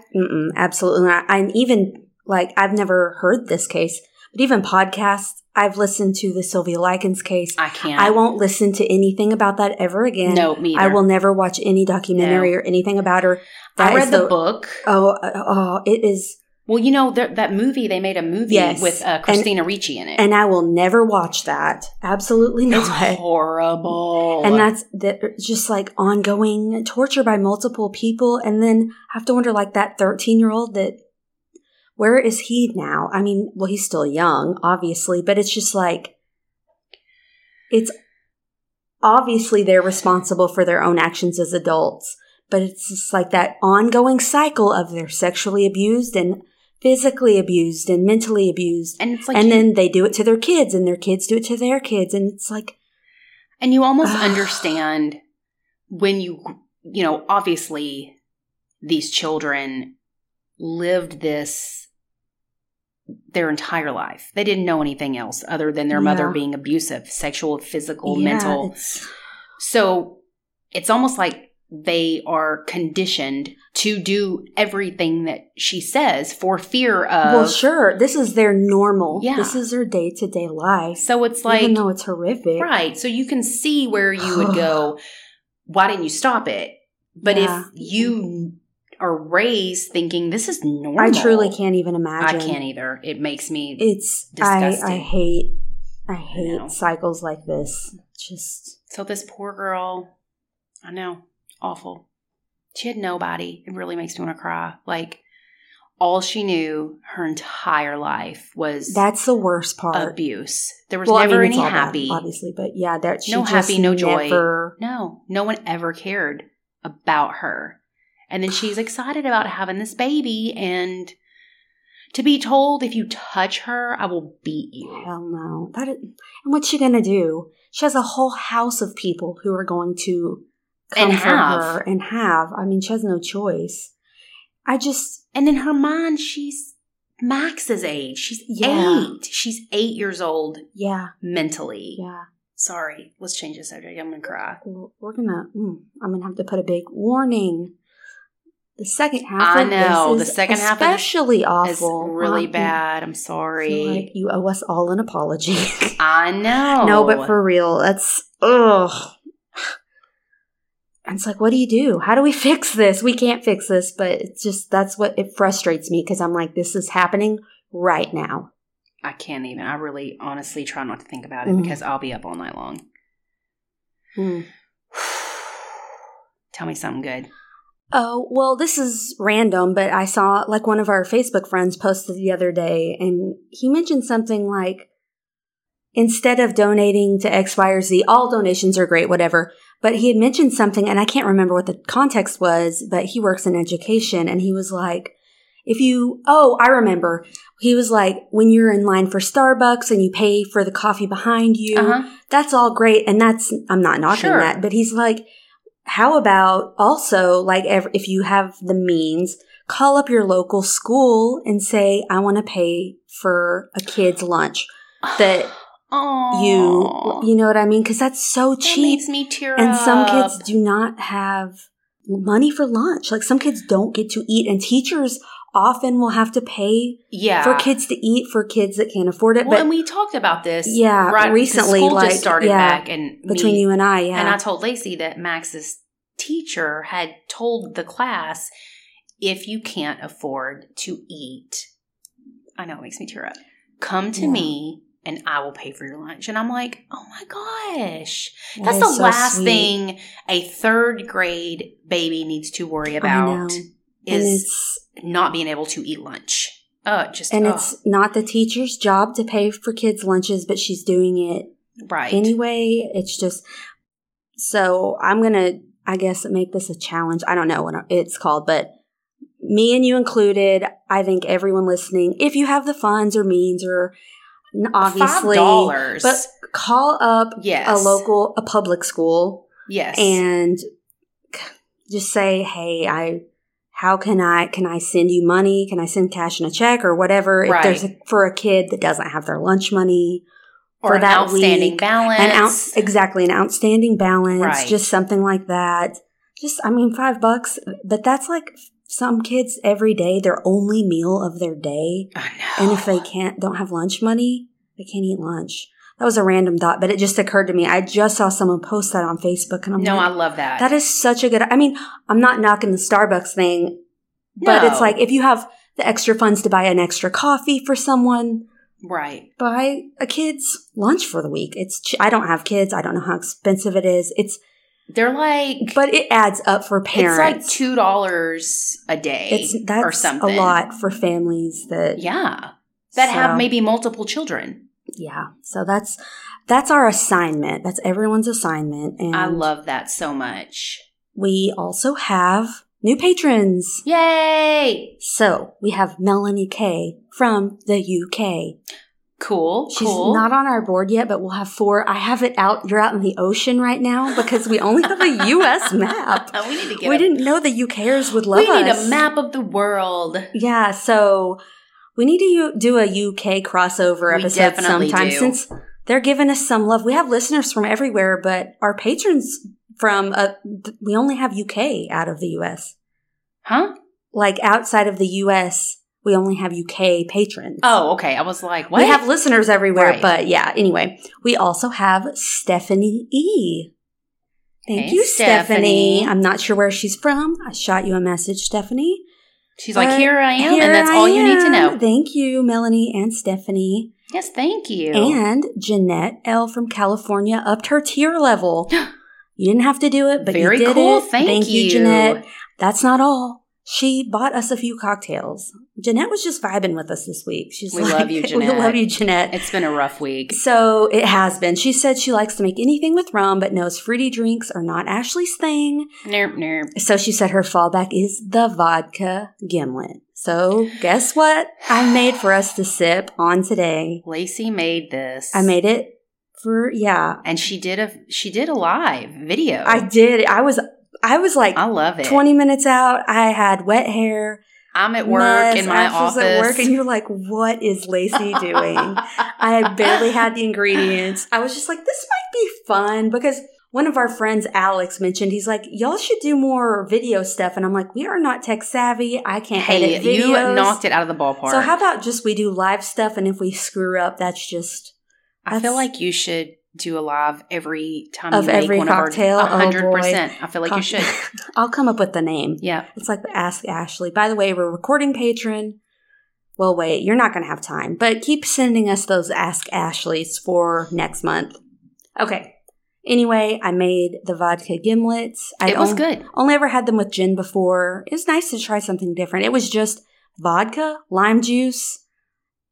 absolutely not. And even like I've never heard this case, but even podcasts, I've listened to the Sylvia Likens case. I can't. I won't listen to anything about that ever again. No, me either. I will never watch any documentary or anything about her. I read is the, book. Oh, uh, oh, it is, Well, you know there, that movie. They made a movie Yes. with uh, Christina Ricci in it. and I will never watch that. Absolutely it's not. horrible. And that's that just like ongoing torture by multiple people. And then I have to wonder like that 13 year old that where is he now? I mean, well, he's still young, obviously, but it's just like it's obviously they're responsible for their own actions as adults, but it's just like that ongoing cycle of they're sexually abused and physically abused and mentally abused. and it's like, and you- then they do it to their kids and their kids do it to their kids. And it's like, and you almost understand when you, you know, obviously these children lived this their entire life. They didn't know anything else other than their mother being abusive, sexual, physical, yeah, mental. it's- So it's almost like they are conditioned to do everything that she says for fear of. well, sure. This is their normal. Yeah. This is their day to day life. So it's like, even though it's horrific, right. So you can see where you would go, why didn't you stop it? But Yeah. if you are raised thinking this is normal, I truly can't even imagine I can't either. It makes me. It's Disgusting. I hate I hate know. cycles like this. Just so this poor girl, I know, awful. She had nobody. It really makes me want to cry. Like, all she knew her entire life was that's the worst part. abuse. There was Well, I never mean, any all bad, happy. obviously, but yeah, that she No happy, no joy. never- No, no one ever cared about her. And then she's excited about having this baby and to be told if you touch her, I will beat you. Hell no. That is, and what's she gonna do? She has a whole house of people who are going to And have. her and have. I mean, she has no choice. I just And in her mind, she's Max's age. She's Yeah. eight. She's eight years old yeah, mentally. yeah. Sorry, let's change the subject. I'm gonna cry. We're gonna. Mm, I'm gonna have to put a big warning. The second half. I of know, the second half especially awful. really Um, bad. I'm I sorry. like you owe us all an apology. I know. no, but for real, that's ugh. It's like, what do you do? How do we fix this? We can't fix this, but it's just that's what it frustrates me because I'm like, this is happening right now. I can't even. I really, honestly, try not to think about it Mhm. because I'll be up all night long. Hmm. Tell me something good. Oh, well, this is random, but I saw like one of our Facebook friends posted the other day and he mentioned something like instead of donating to X, Y, or Z, all donations are great, whatever. But he had mentioned something and I can't remember what the context was, but he works in education and he was like, if you, oh, I remember. He was like, when you're in line for Starbucks and you pay for the coffee behind you, Uh huh. that's all great and that's i'm not knocking Sure. that but he's like how about also like if you have the means call up your local school and say i want to pay for a kid's lunch that Oh, you you know what i mean because that's so that cheap makes me tear and some kids do not have money for lunch like some kids don't get to eat and teachers often will have to pay Yeah. for kids to eat for kids that can't afford it. Well, but and we talked about this. Yeah, right, recently, School like, just started yeah, back, and between me- you and I, yeah. And I told Lacey that Max's teacher had told the class if you can't afford to eat, I know it makes me tear up, come to Yeah. me and I will pay for your lunch. And I'm like, oh my gosh. That That's the so last sweet. thing a third grade baby needs to worry about is not being able to eat lunch. Uh, just and oh, it's not the teacher's job to pay for kids' lunches, but she's doing it right. anyway. It's just so I'm gonna, I guess, make this a challenge. I don't know what it's called, but me and you included. I think everyone listening, if you have the funds or means or obviously, Five dollars. but call up yes. a local, a public school yes. and just say, "Hey, I." How can I can I send you money? Can I send cash in a check or whatever? If there's a, for a kid that doesn't have their lunch money, or for an that outstanding week, balance. an out, exactly an outstanding balance, Right. just something like that. Just I mean, five bucks, but that's like some kids every day their only meal of their day, I know. and if they can't don't have lunch money, they can't eat lunch. That was a random thought, but it just occurred to me. I just saw someone post that on Facebook, and I'm no, I love that. that is such a good. I mean, I'm not knocking the Starbucks thing, but No. it's like if you have the extra funds to buy an extra coffee for someone, right. buy a kid's lunch for the week. It's I don't have kids. I don't know how expensive it is. It's They're like, but it adds up for parents. it's like two dollars a day It's that's or something. a lot for families that Yeah, that So, have maybe multiple children. yeah. So that's that's our assignment. That's everyone's assignment, and I love that so much. We also have new patrons. Yay! So we have Melanie K from the UK. Cool. She's cool. not on our board yet, but we'll have four. I have it out. You're out in the ocean right now because we only have a US map. we need to get. We a, didn't know the UKers would love us. We need us. a map of the world. Yeah, so we need to do a UK crossover We episode sometime do. since they're giving us some love. We have listeners from everywhere, but our patrons from uh, we only have UK out of the US. Huh? Like outside of the US, we only have UK patrons. Oh, okay. I was like, what? We have listeners everywhere, Right. but yeah, anyway. We also have Stephanie E. Thank Hey, you, Stephanie. Stephanie. I'm not sure where she's from. I shot you a message, Stephanie. She's like, here I am, here and that's I all you need to know. Thank you, Melanie and Stephanie. Yes, thank you. And Jeanette L from California upped her tier level. you didn't have to do it, but Very you did cool. it. Thank, you, Jeanette. That's not all. She bought us a few cocktails. Jeanette was just vibing with us this week. She's We like, love you, Jeanette. We love you, Jeanette. It's been a rough week. So it has been. She said she likes to make anything with rum, but knows fruity drinks are not Ashley's thing. Nerp, nerp. So she said her fallback is the vodka gimlet. So guess what I made for us to sip on today? Lacey made this. I made it for yeah. and she did a she did a live video. I did. I was I was like I love it. 20 minutes out. I had wet hair. I'm at work mess, in my Ash office. at work, and you're like, "What is Lacey doing?" I barely had the ingredients. I was just like, "This might be fun," because one of our friends, Alex, mentioned he's like, "Y'all should do more video stuff," and I'm like, "We are not tech savvy. I can't Hey, edit you knocked it out of the ballpark. So how about just we do live stuff, and if we screw up, that's just I feel like you should do a live every time Of you make every one cocktail? of Oh, our hundred percent. I feel like you should. I'll come up with the name. Yeah. It's like the Ask Ashley. By the way, we're recording patron. Well, wait, you're not going to have time, but keep sending us those Ask Ashleys for next month. Okay. Anyway, I made the vodka gimlets. I it was good. Only ever had them with gin before. It was nice to try something different. It was just vodka, lime juice,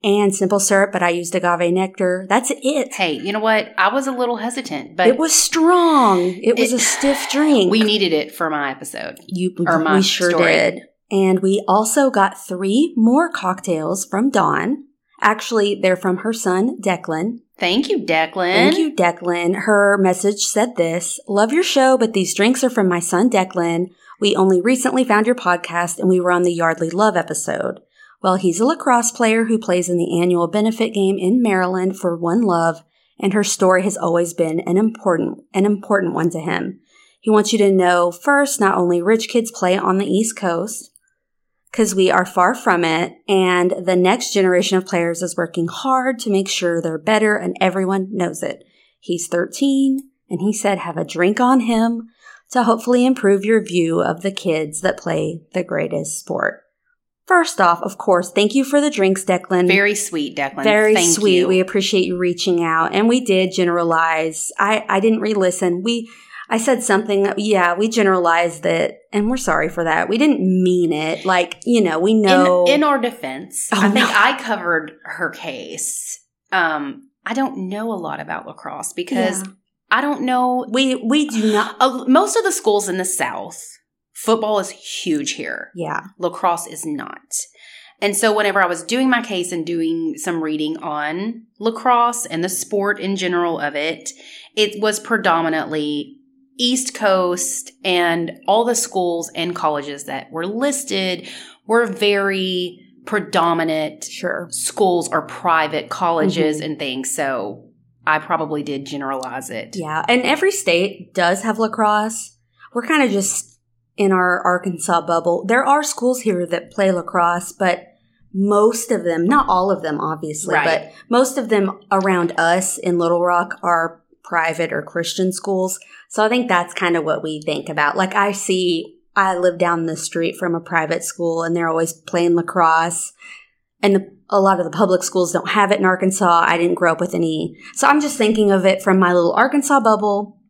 and simple syrup, but I used agave nectar. That's it. Hey, you know what? I was a little hesitant, but it was strong. It was a stiff drink. we needed it for my episode. You, Or my we sure story. did. And we also got three more cocktails from Dawn. Actually, they're from her son, Declan. Thank you, Declan. Thank you, Declan. Her message said this Love your show, but these drinks are from my son, Declan. We only recently found your podcast and we were on the Yeardley Love episode. Well, he's a lacrosse player who plays in the annual benefit game in Maryland for One Love, and her story has always been an important, an important one to him. He wants you to know first, not only rich kids play on the East Coast, because we are far from it. And the next generation of players is working hard to make sure they're better and everyone knows it. He's 13 and he said have a drink on him to hopefully improve your view of the kids that play the greatest sport. First off, of course, thank you for the drinks, Declan. Very sweet, Declan. Very Thank sweet. you. We appreciate you reaching out. And we did generalize. I, I didn't re-listen. We I said something, yeah, we generalized it, and we're sorry for that. We didn't mean it. Like, you know, we know. in, in our defense, Oh, I think no. I covered her case. Um, I don't know a lot about lacrosse because Yeah. I don't know. we we do not. Uh, most of the schools in the South, football is huge here. Yeah. lacrosse is not. And so, whenever I was doing my case and doing some reading on lacrosse and the sport in general of it, it was predominantly East Coast, and all the schools and colleges that were listed were very predominant Sure. schools or private colleges Mhm. and things. So, I probably did generalize it. Yeah. And every state does have lacrosse. We're kind of just in our Arkansas bubble. There are schools here that play lacrosse, but most of them, not all of them, obviously, Right. but most of them around us in Little Rock are private or Christian schools. So I think that's kind of what we think about. Like I see, I live down the street from a private school and they're always playing lacrosse. And the, a lot of the public schools don't have it in Arkansas. I didn't grow up with any. So I'm just thinking of it from my little Arkansas bubble.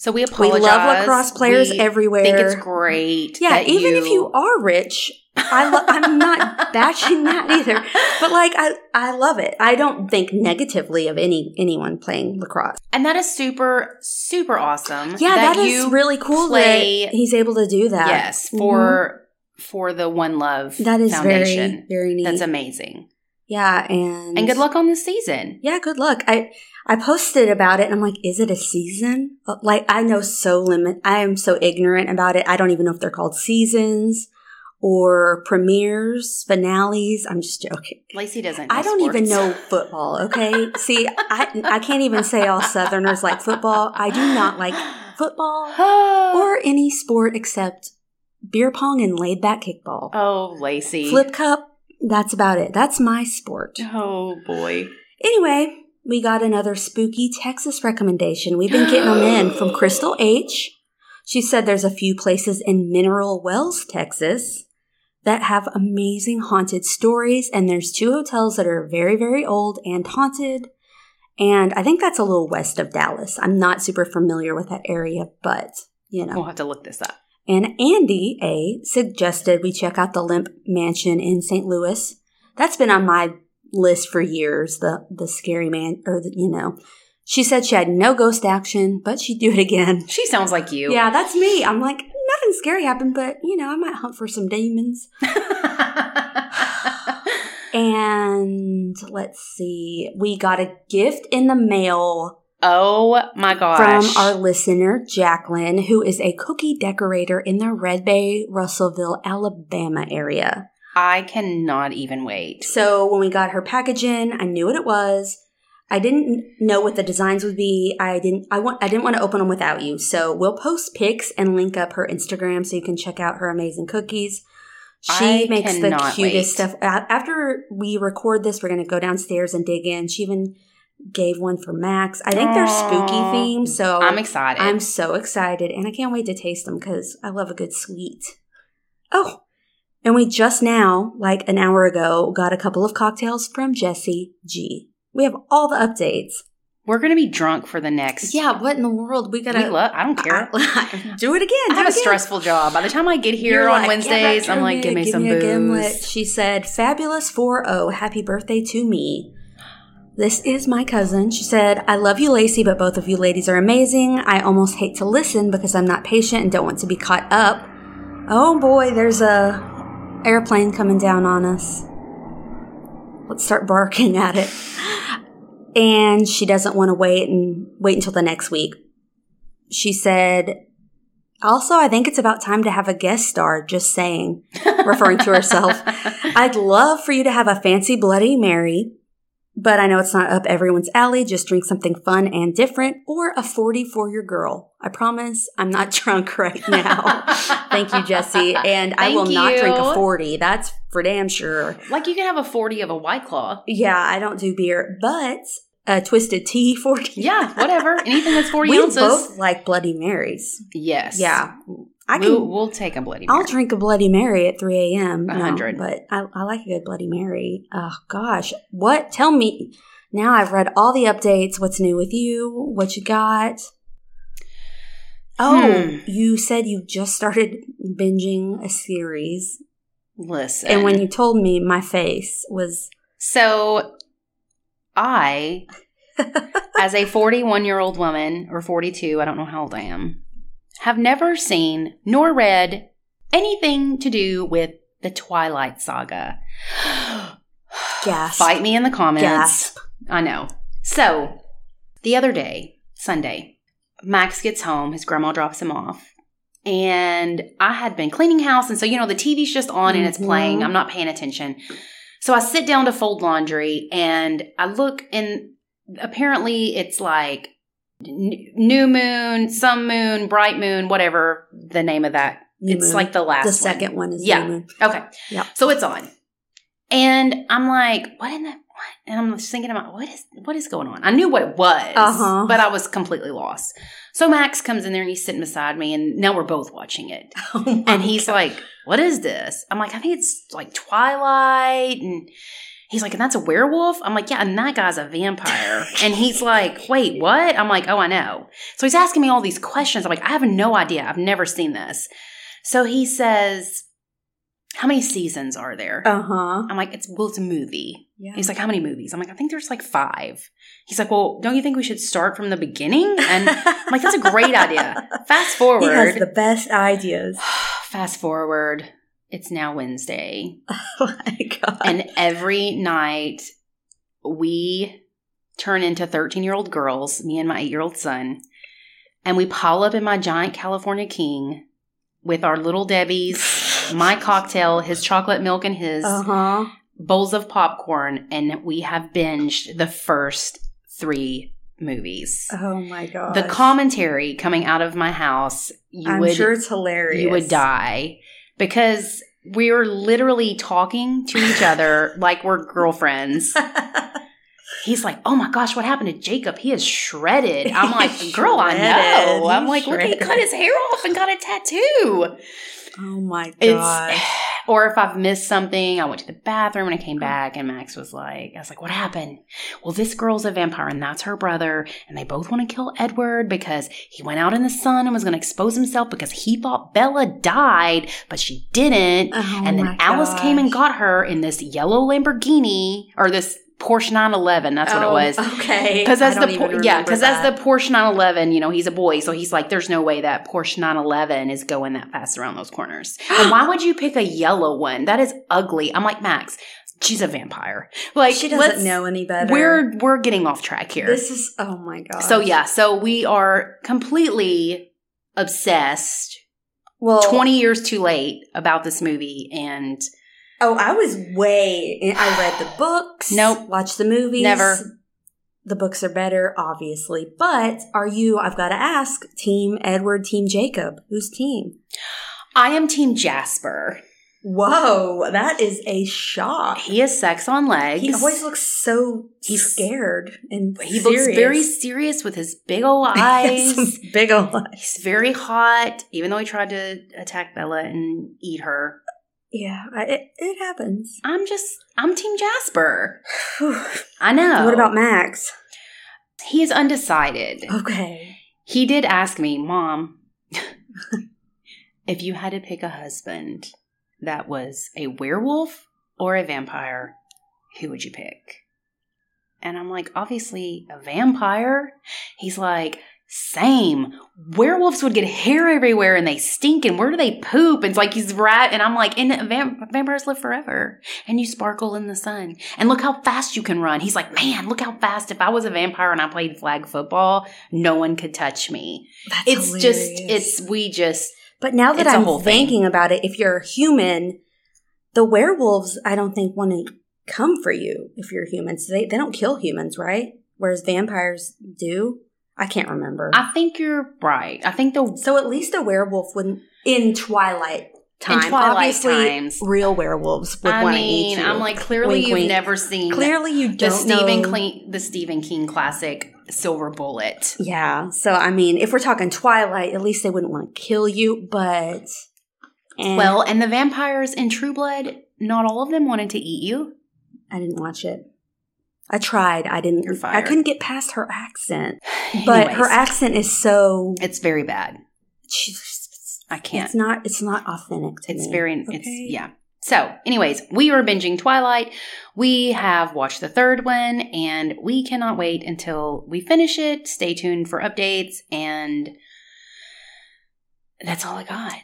So, we apologize. We love lacrosse players We everywhere. think it's great. Yeah, that even if you are rich, I lo- I'm not bashing that either. But like I I love it. I don't think negatively of any anyone playing lacrosse. And that is super, super awesome. Yeah, that that is you really cool play- that he's able to do that. Yes, mm-hmm. for for the One Love that is Foundation. very very neat. That's amazing. yeah, and And good luck on this season. Yeah, good luck. I I posted about it and I'm like, is it a season? Uh, Like I know so limit. I am so ignorant about it. I don't even know if they're called seasons or premieres, finales. I'm just joking. Lacey doesn't. Know I don't even know football. Okay, see, I I can't even say all Southerners like football. I do not like football or any sport except beer pong and laid back kickball. oh, Lacey. Flip cup. That's about it. That's my sport. Oh boy. Anyway, we got another spooky Texas recommendation. We've been getting them in from Crystal H. She said there's a few places in Mineral Wells, Texas that have amazing haunted stories, and there's two hotels that are very, very old and haunted. And I think that's a little west of Dallas. I'm not super familiar with that area, but you know. We'll have to look this up. And Andy A suggested we check out the Lemp Mansion in St. Louis. That's been on my list for years. The the scary man, or the, you know, she said she had no ghost action, but she'd do it again. She sounds like you. Yeah, that's me. I'm like nothing scary happened, but you know, I might hunt for some demons. And let's see, we got a gift in the mail oh my gosh. from our listener, Jacqueline, who is a cookie decorator in the Red Bay, Russellville, Alabama area. I cannot even wait. So when we got her package in, I knew what it was. I didn't know what the designs would be. I didn't. I want. I didn't want to open them without you. So we'll post pics and link up her Instagram so you can check out her amazing cookies. She I makes the cutest wait. stuff. After we record this, we're going to go downstairs and dig in. She even gave one for Max. I think they're spooky themed, so I'm excited. I'm so excited and I can't wait to taste them because I love a good sweet. Oh, and we just now, like an hour ago, got a couple of cocktails from Jesse G. We have all the updates. We're gonna be drunk for the next. Yeah, what in the world? We We gotta love. I don't care. do it again. I have a again. stressful job. By the time I get here You're on like, Wednesdays, I'm like, give me some a gimlet." booze. She said, "Fabulous 4-0. Happy birthday to me." This is my cousin. She said, I love you, Lacey, but both of you ladies are amazing. I almost hate to listen because I'm not patient and don't want to be caught up. Oh boy, there's a airplane coming down on us. Let's start barking at it. And she doesn't want to wait and wait until the next week. She said, also, I think it's about time to have a guest star, just saying, referring to herself. I'd love for you to have a fancy Bloody Mary but I know it's not up everyone's alley. Just drink something fun and different or a 40 for your girl. I promise I'm not drunk right now. Thank you, Jesse. And I will not drink a 40. That's for damn sure. Like you can have a 40 of a White Claw. Yeah, I don't do beer, but a twisted tea 40. Yeah, whatever. Anything that's 40 we ounces. both like Bloody Marys. yes. Yeah. I can. we'll, we'll take a Bloody I'll drink a Bloody Mary at 3 a.m. No, hundred. but I, I like a good Bloody Mary. Oh, gosh. What? Tell me. Now I've read all the updates. What's new with you? What you got? Oh, Hmm. you said you just started binging a series. Listen. And when you told me, my face was. So, I, as a 41 year old woman, or 42, I don't know how old I am, have never seen nor read anything to do with the Twilight Saga. Gasp. Fight me in the comments. Gasp. I know. So, the other day, Sunday, Max gets home, his grandma drops him off. And I had been cleaning house, and so you know the TV's just on and it's Mhm. playing. I'm not paying attention. So I sit down to fold laundry and I look and apparently it's like new moon, some moon, bright moon, whatever the name of that. New it's moon. like the last the one. second one is Yeah. New Moon. Okay. Yeah. So it's on. And I'm like, what in the what? And I'm just thinking about what is what is going on? I knew what it was, Uh-huh. but I was completely lost. So Max comes in there and he's sitting beside me, and now we're both watching it. Oh And he's God. like, What is this? I'm like, I think it's like Twilight. And he's like, And that's a werewolf? I'm like, Yeah, and that guy's a vampire. and he's like, Wait, what? I'm like, Oh, I know. So he's asking me all these questions. I'm like, I have no idea. I've never seen this. So he says, How many seasons are there? Uh huh. I'm like, It's well, it's a movie. Yeah. He's like, How many movies? I'm like, I think there's like five. He's like, Well, don't you think we should start from the beginning? And I'm like, That's a great idea. Fast forward. He has the best ideas. Fast forward, it's now Wednesday. Oh my god. And every night we turn into 13 year old girls, me and my eight year old son, and we pile up in my giant California King with our little Debbie's, my cocktail, his chocolate milk, and his uh huh. bowls of popcorn. And we have binged the first three movies. Oh my god. The commentary coming out of my house, you I'm would sure it's hilarious. you would die because we were literally talking to each other like we're girlfriends. He's like, "Oh my gosh, what happened to Jacob? He is shredded." I'm like, "Girl, I know." I'm like, "Look, he cut his hair off and got a tattoo." oh my It's god. Or if I've missed something, I went to the bathroom and I came back, and Max was like, "I was like, what happened?" Well, this girl's a vampire, and that's her brother, and they both want to kill Edward because he went out in the sun and was going to expose himself because he thought Bella died, but she didn't. Oh and then Alice came and got her in this yellow Lamborghini or this Porsche 911. That's what it Oh, was. Okay. Because as the yeah, because as that. the Porsche 911, you know, he's a boy, so he's like, there's no way that Porsche 911 is going that fast around those corners. and why would you pick a yellow one? That is ugly. I'm like, Max, she's a vampire. Like she doesn't know any better. We're we're getting off track here. This is oh my god. so yeah, so we are completely obsessed. well, 20 years too late about this movie, and Oh, I was way. I read the books. Nope. Watched the movies. Never. The books are better, obviously. But are you? I've got to ask. Team Edward, Team Jacob. Who's team? I am Team Jasper. Whoa, that is a shock. He has sex on legs. He always looks so He's- scared and He looks very serious with his big old eyes. big old eyes. He's very hot, even though he tried to attack Bella and eat her. Yeah, it, it happens. I'm just, I'm Team Jasper. I know. What about Max? He is undecided. Okay. He did ask me, Mom, if you had to pick a husband that was a werewolf or a vampire, who would you pick? And I'm like, obviously, a vampire. He's like, same. Werewolves would get hair everywhere and they stink. And where do they poop? And it's like he's right. And I'm like, and vamp- vampires live forever. And you sparkle in the sun. And look how fast you can run. He's like, man, look how fast. If I was a vampire and I played flag football, no one could touch me. That's It's just, it's, we just, But now that I'm whole thing. thinking about it, if you're a human, the werewolves, I don't think want to come for you if you're humans. They they don't kill humans, right? Whereas vampires do. I can't remember. I think you're right. I think the so at least a werewolf wouldn't in Twilight time. Twilight Obviously, times. real werewolves would I want to eat mean, you. I'm like clearly Wink, you've wink. never seen clearly you the don't Stephen know. King, the Stephen King classic Silver Bullet. Yeah. So I mean, if we're talking Twilight, at least they wouldn't want to kill you. But eh, Well, and the vampires in True Blood, not all of them wanted to eat you. I didn't watch it. I tried. I didn't. You're I couldn't get past her accent. But her accent is so. it's very bad. she's- I can't. It's not. It's not authentic to It's me. very, it's, yeah. So, anyways, we are binging Twilight. We have watched the third one and we cannot wait until we finish it. Stay tuned for updates. And that's all I got.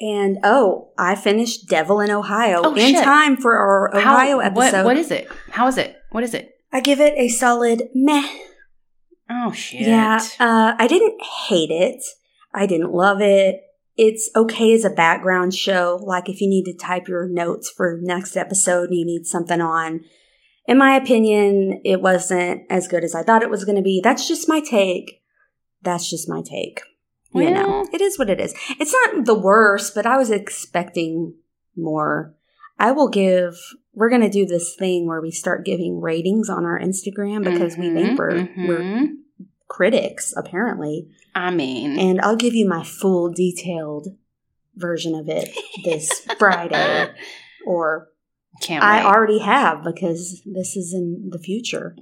And oh, I finished Devil in Ohio Oh, in shit. time for our How- Ohio what- episode. what is it? How is it? What is it? I give it a solid meh. Oh, shit. Yeah, uh, I didn't hate it. I didn't love it. It's okay as a background show. Like if you need to type your notes for next episode and you need something on. In my opinion, it wasn't as good as I thought it was going to be. That's just my take. That's just my take. you know, it is what it is. It's not the worst, but I was expecting more. I will give. We're going to do this thing where we start giving ratings on our Instagram because we think Mhm, we're we're mhm. critics apparently I mean, and i'll give you my full detailed version of it this friday or can't i wait. already have because this is in the future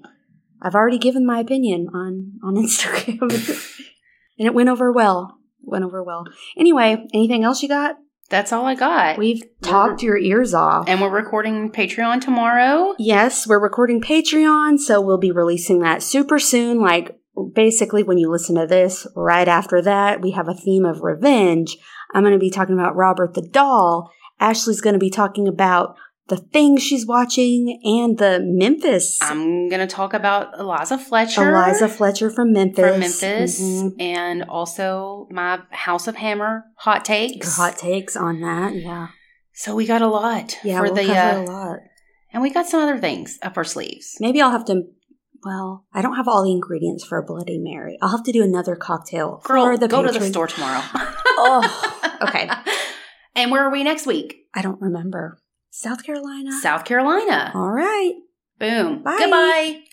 i've already given my opinion on on instagram and it went over well went over well anyway anything else you got That's all I got. we've talked your ears off and we're recording Patreon tomorrow. Yes, we're recording Patreon, so we'll be releasing that super soon. Like, basically, when you listen to this, right after that, we have a theme of revenge. I'm going to be talking about Robert the Doll. Ashley's going to be talking about the things she's watching and the Memphis. I'm gonna talk about Eliza Fletcher. Eliza Fletcher from Memphis. from Memphis, Mhm. and also my House of Hammer hot Your takes. hot takes on that. Yeah. So we got a lot Yeah, for we'll the, cover uh, a lot. and we got some other things up our sleeves. Maybe I'll have to. Well, I don't have all the ingredients for a Bloody Mary. I'll have to do another cocktail Girl, for the go to the store tomorrow. Oh, okay. And where are we next week? I don't remember. South Carolina. South Carolina. All right. Boom. Bye. Goodbye.